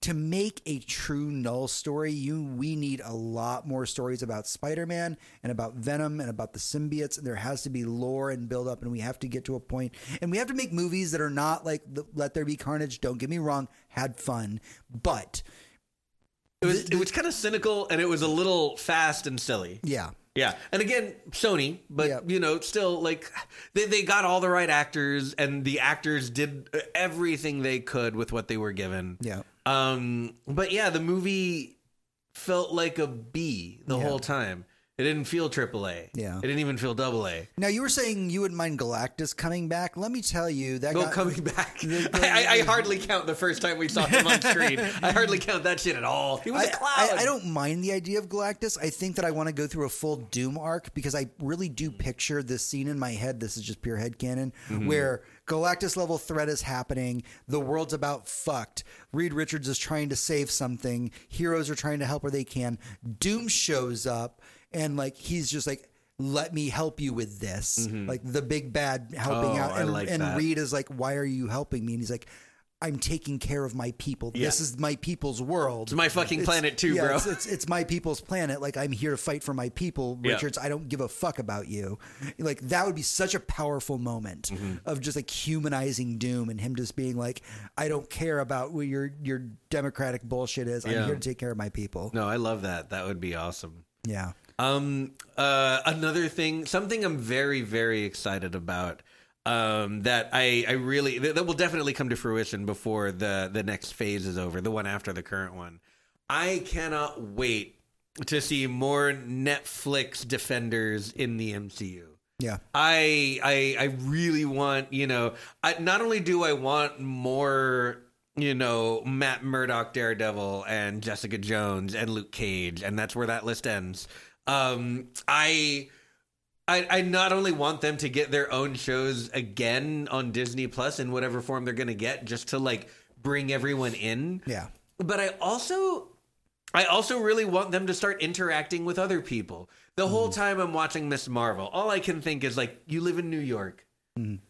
to make a true Knull story, you we need a lot more stories about Spider-Man and about Venom and about the symbiotes. And there has to be lore and build up, and we have to get to a point, and we have to make movies that are not like Let There Be Carnage. Don't get me wrong, had fun, but It was it was kind of cynical and it was a little fast and silly. yeah, Yeah, and again, Sony, but Yeah. you know, still like they they got all the right actors, and the actors did everything they could with what they were given. yeah. Um, but yeah, the movie felt like a B the Yeah. whole time. It didn't feel AAA. Yeah. it didn't even feel double A. Now you were saying you wouldn't mind Galactus coming back. Let me tell you that Go got- coming back. the- I, I, I hardly count the first time we saw him on screen. I hardly count that shit at all. He was I, a cloud. I, I don't mind the idea of Galactus. I think that I want to go through a full Doom arc because I really do picture this scene in my head. This is just pure headcanon, mm-hmm. where Galactus level threat is happening. The world's about fucked. Reed Richards is trying to save something. Heroes are trying to help where they can. Doom shows up and like he's just like, let me help you with this. Like the big bad helping Oh, out. And, like and. Reed is like, why are you helping me? And he's like, I'm taking care of my people. This is my people's world. It's my fucking planet too, yeah, bro. It's, it's it's my people's planet. Like I'm here to fight for my people, Yeah. Richards. I don't give a fuck about you. Like that would be such a powerful moment Mm-hmm. of just like humanizing Doom and him just being like, I don't care about what your your democratic bullshit is. I'm here to take care of my people. No, I love that. That would be awesome. Yeah. Um, uh, another thing, something I'm very, very excited about. Um, that I, I really that, that will definitely come to fruition before the the next phase is over, the one after the current one. I cannot wait to see more Netflix defenders in the MCU. Yeah. I I I really want you know. I, not only do I want more you know Matt Murdock, Daredevil, and Jessica Jones and Luke Cage, and that's where that list ends. Um, I. I, I not only want them to get their own shows again on Disney Plus in whatever form they're going to get, just to like bring everyone in. Yeah. But I also I also really want them to start interacting with other people. The whole time I'm watching Miss Marvel, all I can think is like you live in New York.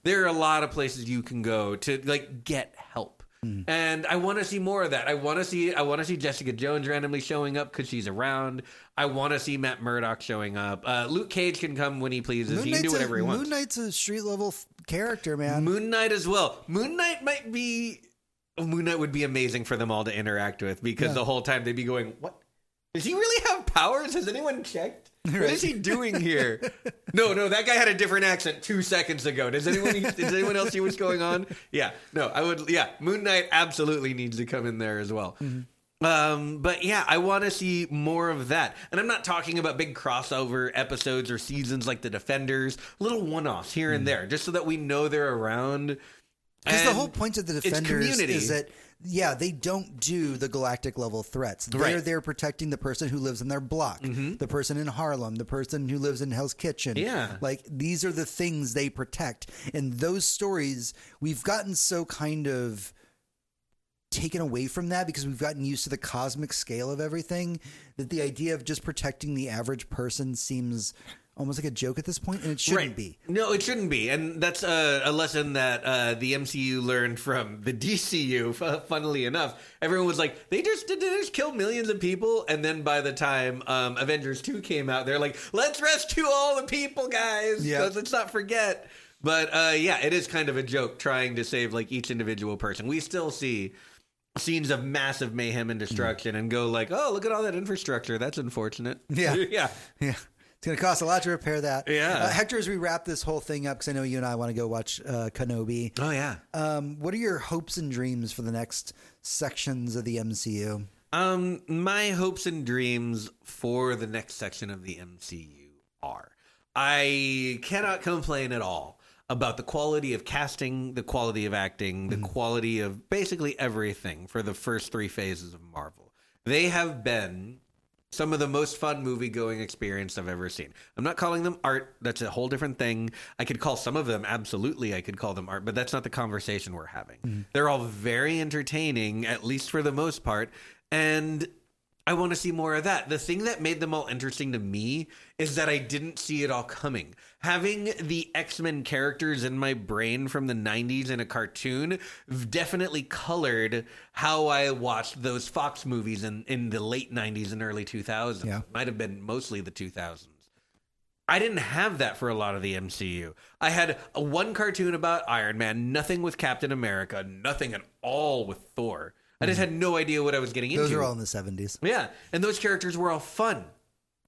There are a lot of places you can go to like get help. And I want to see more of that. I want to see I want to see Jessica Jones randomly showing up cuz she's around. I want to see Matt Murdock showing up. Uh, Luke Cage can come when he pleases. he can do whatever a, he wants. Moon Knight's a street level f- character, man. Moon Knight as well. Moon Knight might be Moon Knight would be amazing for them all to interact with because Yeah. the whole time they'd be going, "What? Does he really have powers? Has anyone checked? What is he doing here?" no, no, that guy had a different accent two seconds ago. Does anyone does anyone else see what's going on? Yeah, no, I would. Yeah, Moon Knight absolutely needs to come in there as well. Um, but yeah, I want to see more of that. And I'm not talking about big crossover episodes or seasons like the Defenders, little one-offs here and there, just so that we know they're around. Because the whole point of the defenders is that yeah, they don't do the galactic level threats. They're Right. Mm-hmm. there protecting the person who lives in their block, the person in Harlem, the person who lives in Hell's Kitchen. Yeah. like these are the things they protect. And those stories, we've gotten so kind of taken away from that because we've gotten used to the cosmic scale of everything that the idea of just protecting the average person seems almost like a joke at this point, and it shouldn't Right. be. No, it shouldn't be, and that's a, a lesson that uh, the MCU learned from the DCU. fu- Funnily enough, everyone was like, "They just did they just kill millions of people," and then by the time um, Avengers Two came out, they're like, "Let's rescue all the people, guys. Yeah. Let's- let's not forget." But uh, yeah, it is kind of a joke trying to save like each individual person. We still see scenes of massive mayhem and destruction, and go like, "Oh, look at all that infrastructure. That's unfortunate." Yeah. yeah. Yeah. It's going to cost a lot to repair that. Yeah. Uh, Hector, as we wrap this whole thing up, because I know you and I want to go watch uh, Kenobi, Oh yeah. um, what are your hopes and dreams for the next sections of the MCU? Um, my hopes and dreams for the next section of the MCU are I cannot complain at all about the quality of casting, the quality of acting, the quality of basically everything for the first three phases of Marvel. They have been some of the most fun movie going experience I've ever seen. I'm not calling them art. That's a whole different thing. I could call some of them absolutely I could call them art, but that's not the conversation we're having. Mm-hmm. They're all very entertaining at least for the most part, and I want to see more of that. The thing that made them all interesting to me is that I didn't see it all coming. Having the X Men characters in my brain from the 90s in a cartoon definitely colored how I watched those Fox movies in, in the late 90s and early 2000s. Yeah. Might have been mostly the 2000s. I didn't have that for a lot of the MCU. I had a one cartoon about Iron Man, nothing with Captain America, nothing at all with Thor. I just had no idea what I was getting into. Those are all in the 70s. Yeah, and those characters were all fun.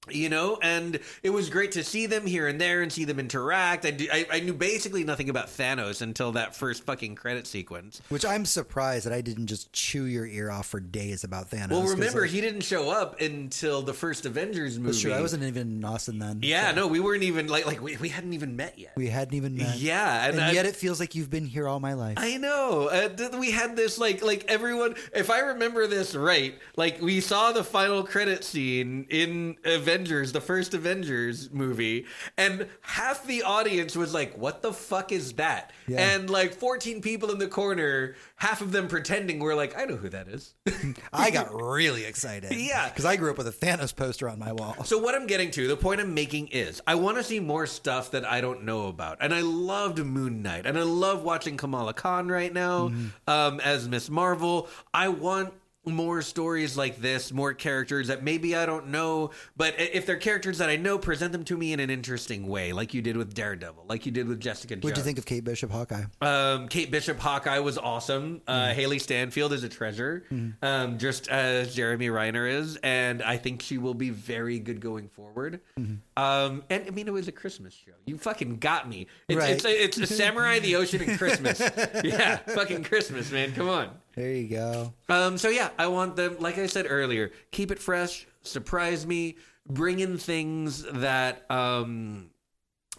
You know, and it was great to see them here and there and see them interact. I, do, I, I knew basically nothing about Thanos until that first fucking credit sequence. Which I'm surprised that I didn't just chew your ear off for days about Thanos. Well, remember, like, he didn't show up until the first Avengers movie. that's true. I wasn't even in Austin then. Yeah, no, we weren't even like like we, we hadn't even met yet. We hadn't even met. Yeah, And, and I- yet it feels like you've been here all my life. I know. Uh, th- we had this like like everyone. If I remember this right, like we saw the final credit scene in Avengers, the first Avengers movie, and half the audience was like, "What the fuck is that?" Yeah. And like 14 people in the corner, half of them pretending were like, "I know who that is." I got really excited. Yeah. Because I grew up with a Thanos poster on my wall. So what I'm getting to, the point I'm making is, I want to see more stuff that I don't know about, and I loved Moon Knight, and I love watching Kamala Khan right now um, as Miss Marvel. I want more stories like this, more characters that maybe I don't know, but if they're characters that I know, present them to me in an interesting way, like you did with Daredevil, like you did with Jessica Jones. What'd you think of Kate Bishop Hawkeye? Um, Kate Bishop Hawkeye was awesome. Uh, Mm-hmm. Hailee Steinfeld is a treasure, um, just as Jeremy Renner is, and I think she will be very good going forward. Mm-hmm. Um, and I mean, it was a Christmas show. You fucking got me. It's Right. it's, a, it's a Samurai the Ocean and Christmas. yeah, fucking Christmas, man. Come on. There you go. Um, so yeah, I want them, like I said earlier, keep it fresh, surprise me, bring in things that um,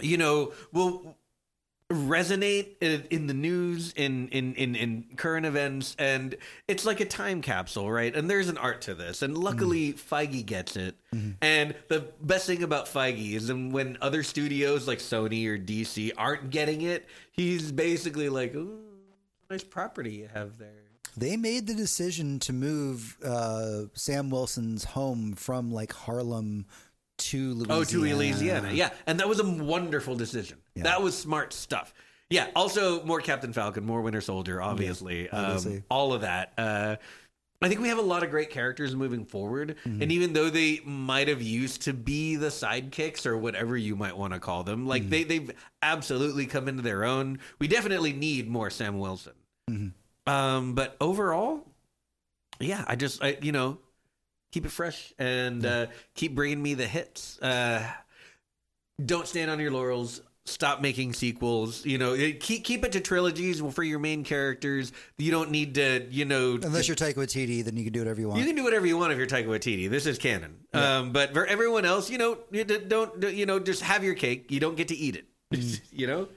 you know, will resonate in, the news in, in in in current events and it's like a time capsule right? And there's an art to this and luckily feige gets it. And the best thing about feige is when other studios like sony or dc aren't getting it he's basically like nice property you have there They made the decision to move uh, Sam Wilson's home from like Harlem to Louisiana. Oh, to Louisiana. Yeah. And that was a wonderful decision. That was smart stuff. Yeah. Also, more Captain Falcon, more Winter Soldier, obviously. obviously. Um, all of that. Uh, I think we have a lot of great characters moving forward. Mm-hmm. And even though they might have used to be the sidekicks or whatever you might want to call them, like Mm-hmm. they, they've absolutely come into their own. We definitely need more Sam Wilson. Mm-hmm. Um, but overall, yeah, I just, I, you know, keep it fresh and uh, keep bringing me the hits. Uh, don't stand on your laurels. Stop making sequels. You know, keep keep it to trilogies for your main characters. You don't need to, you know, Unless you're Taika Waititi, then you can do whatever you want. you can do whatever you want if you're Taika Waititi. This is canon. Um, but for everyone else, you know, you don't, you know, just have your cake. You don't get to eat it. Mm. you know.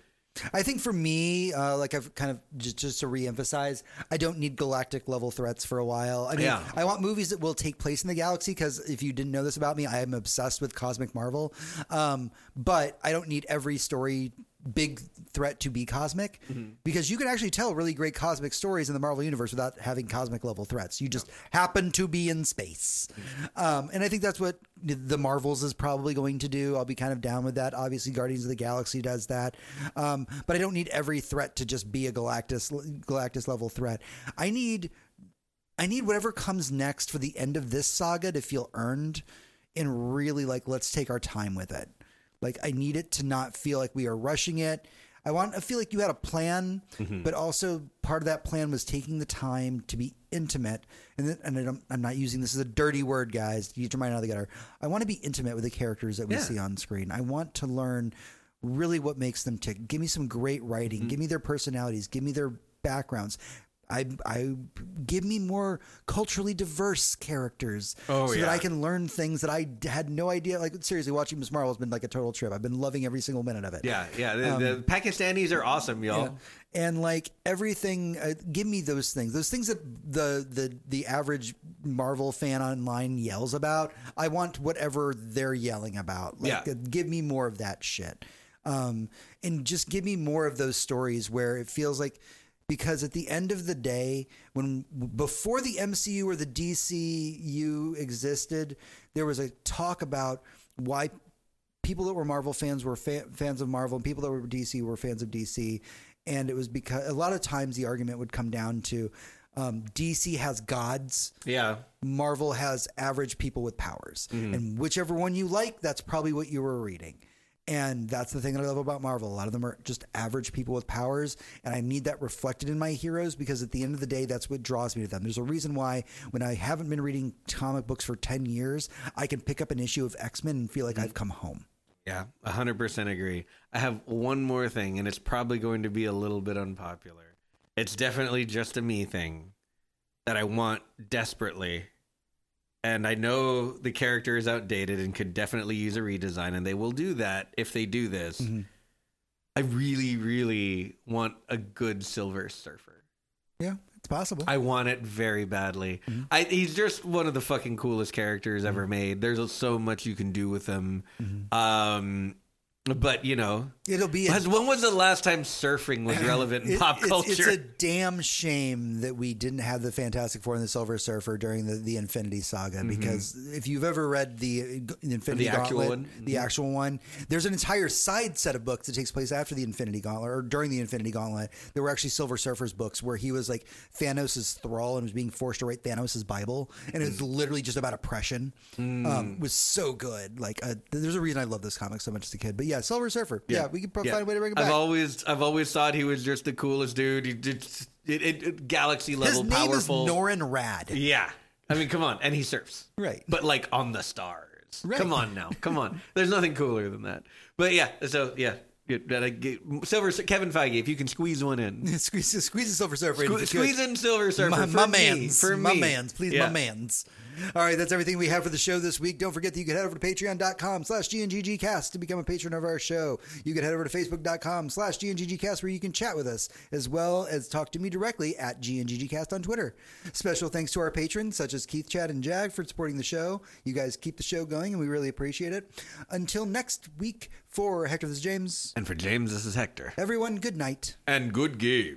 I think for me, uh, like I've kind of just, just to reemphasize, I don't need galactic level threats for a while. I mean, Yeah. I want movies that will take place in the galaxy because if you didn't know this about me, I am obsessed with cosmic Marvel. Um, but I don't need every story big threat to be cosmic because you can actually tell really great cosmic stories in the Marvel universe without having cosmic level threats. You just happen to be in space. Um, and I think that's what the Marvels is probably going to do. I'll be kind of down with that. Obviously, Guardians of the Galaxy does that. Um, but I don't need every threat to just be a Galactus Galactus level threat. I need I need whatever comes next for the end of this saga to feel earned and really like let's take our time with it. Like I need it to not feel like we are rushing it. I want to feel like you had a plan, but also part of that plan was taking the time to be intimate. And then, and I don't, I'm not using this as a dirty word, guys. Get your mind out of the gutter. I want to be intimate with the characters that we Yeah. see on screen. I want to learn really what makes them tick. Give me some great writing. Mm-hmm. Give me their personalities. Give me their backgrounds. I, I give me more culturally diverse characters Oh, so that. I can learn things that I had no idea. Like seriously, watching Miss Marvel has been like a total trip. I've been loving every single minute of it. Yeah, yeah. The, the Pakistanis are awesome, y'all. Um, Yeah. And like everything, uh, give me those things. Those things that the the the average Marvel fan online yells about. I want whatever they're yelling about. Like, Yeah. uh, give me more of that shit. Um, and just give me more of those stories where it feels like because at the end of the day, when before the MCU or the DCU existed, there was a talk about why people that were Marvel fans were fa- fans of Marvel, and people that were DC were fans of DC. And it was because a lot of times the argument would come down to um, DC has gods, Yeah. Marvel has average people with powers. And whichever one you like, that's probably what you were reading. And that's the thing that I love about Marvel. A lot of them are just average people with powers. And I need that reflected in my heroes because at the end of the day, that's what draws me to them. There's a reason why when I haven't been reading comic books for 10 years, I can pick up an issue of X Men and feel like I've come home. Yeah, 100% agree. I have one more thing, and it's probably going to be a little bit unpopular. It's definitely just a me thing that I want desperately. And I know the character is outdated and could definitely use a redesign, and they will do that if they do this. Mm-hmm. I really, really want a good Silver Surfer. Yeah, it's possible. I want it very badly. Mm-hmm. I, he's just one of the fucking coolest characters ever mm-hmm. made. There's so much you can do with him. Um, but you know, It'll be a when was the last time surfing was relevant in It- pop culture? It's, a damn shame that we didn't have the Fantastic Four and the Silver Surfer during the, the Infinity Saga because if you've ever read the, the Infinity Mm-hmm. The actual Gauntlet, one? Mm-hmm. the actual one, there's an entire side set of books that takes place after the Infinity Gauntlet or during the Infinity Gauntlet. There were actually Silver Surfer's books where he was like Thanos' thrall and was being forced to write Thanos' Bible, and it was Mm. literally just about oppression. Um, it was so good. Like, uh, there's a reason I love this comic so much as a kid. But yeah, Silver Surfer. Yeah, we could pro- find a way to bring it back. I've always, I've always thought he was just the coolest dude. He did it, it, it- galaxy His level, name powerful. is Norrin Radd. Yeah. I mean, come on. And he surfs. Right. But like on the stars. Right. Come on now. Come on. There's nothing cooler than that. But yeah, so yeah. Get- gotta get- Silver Kevin Feige, if you can squeeze one in. squeeze, squeeze the Silver Surfer. Sque- Squeeze in Silver Surfer my, for my me, man's, for my me. man's, please, Yeah. my man's. All right, that's everything we have for the show this week. Don't forget that you can head over to patreon.com slash GNGGcast to become a patron of our show. You can head over to facebook.com slash GNGGcast where you can chat with us, as well as talk to me directly at GNGGcast on Twitter. Special thanks to our patrons, such as Keith, Chad, and Jag for supporting the show. You guys keep the show going, and we really appreciate it. Until next week, for Hector, this is James. And for James, this is Hector. Everyone, good night. And good game.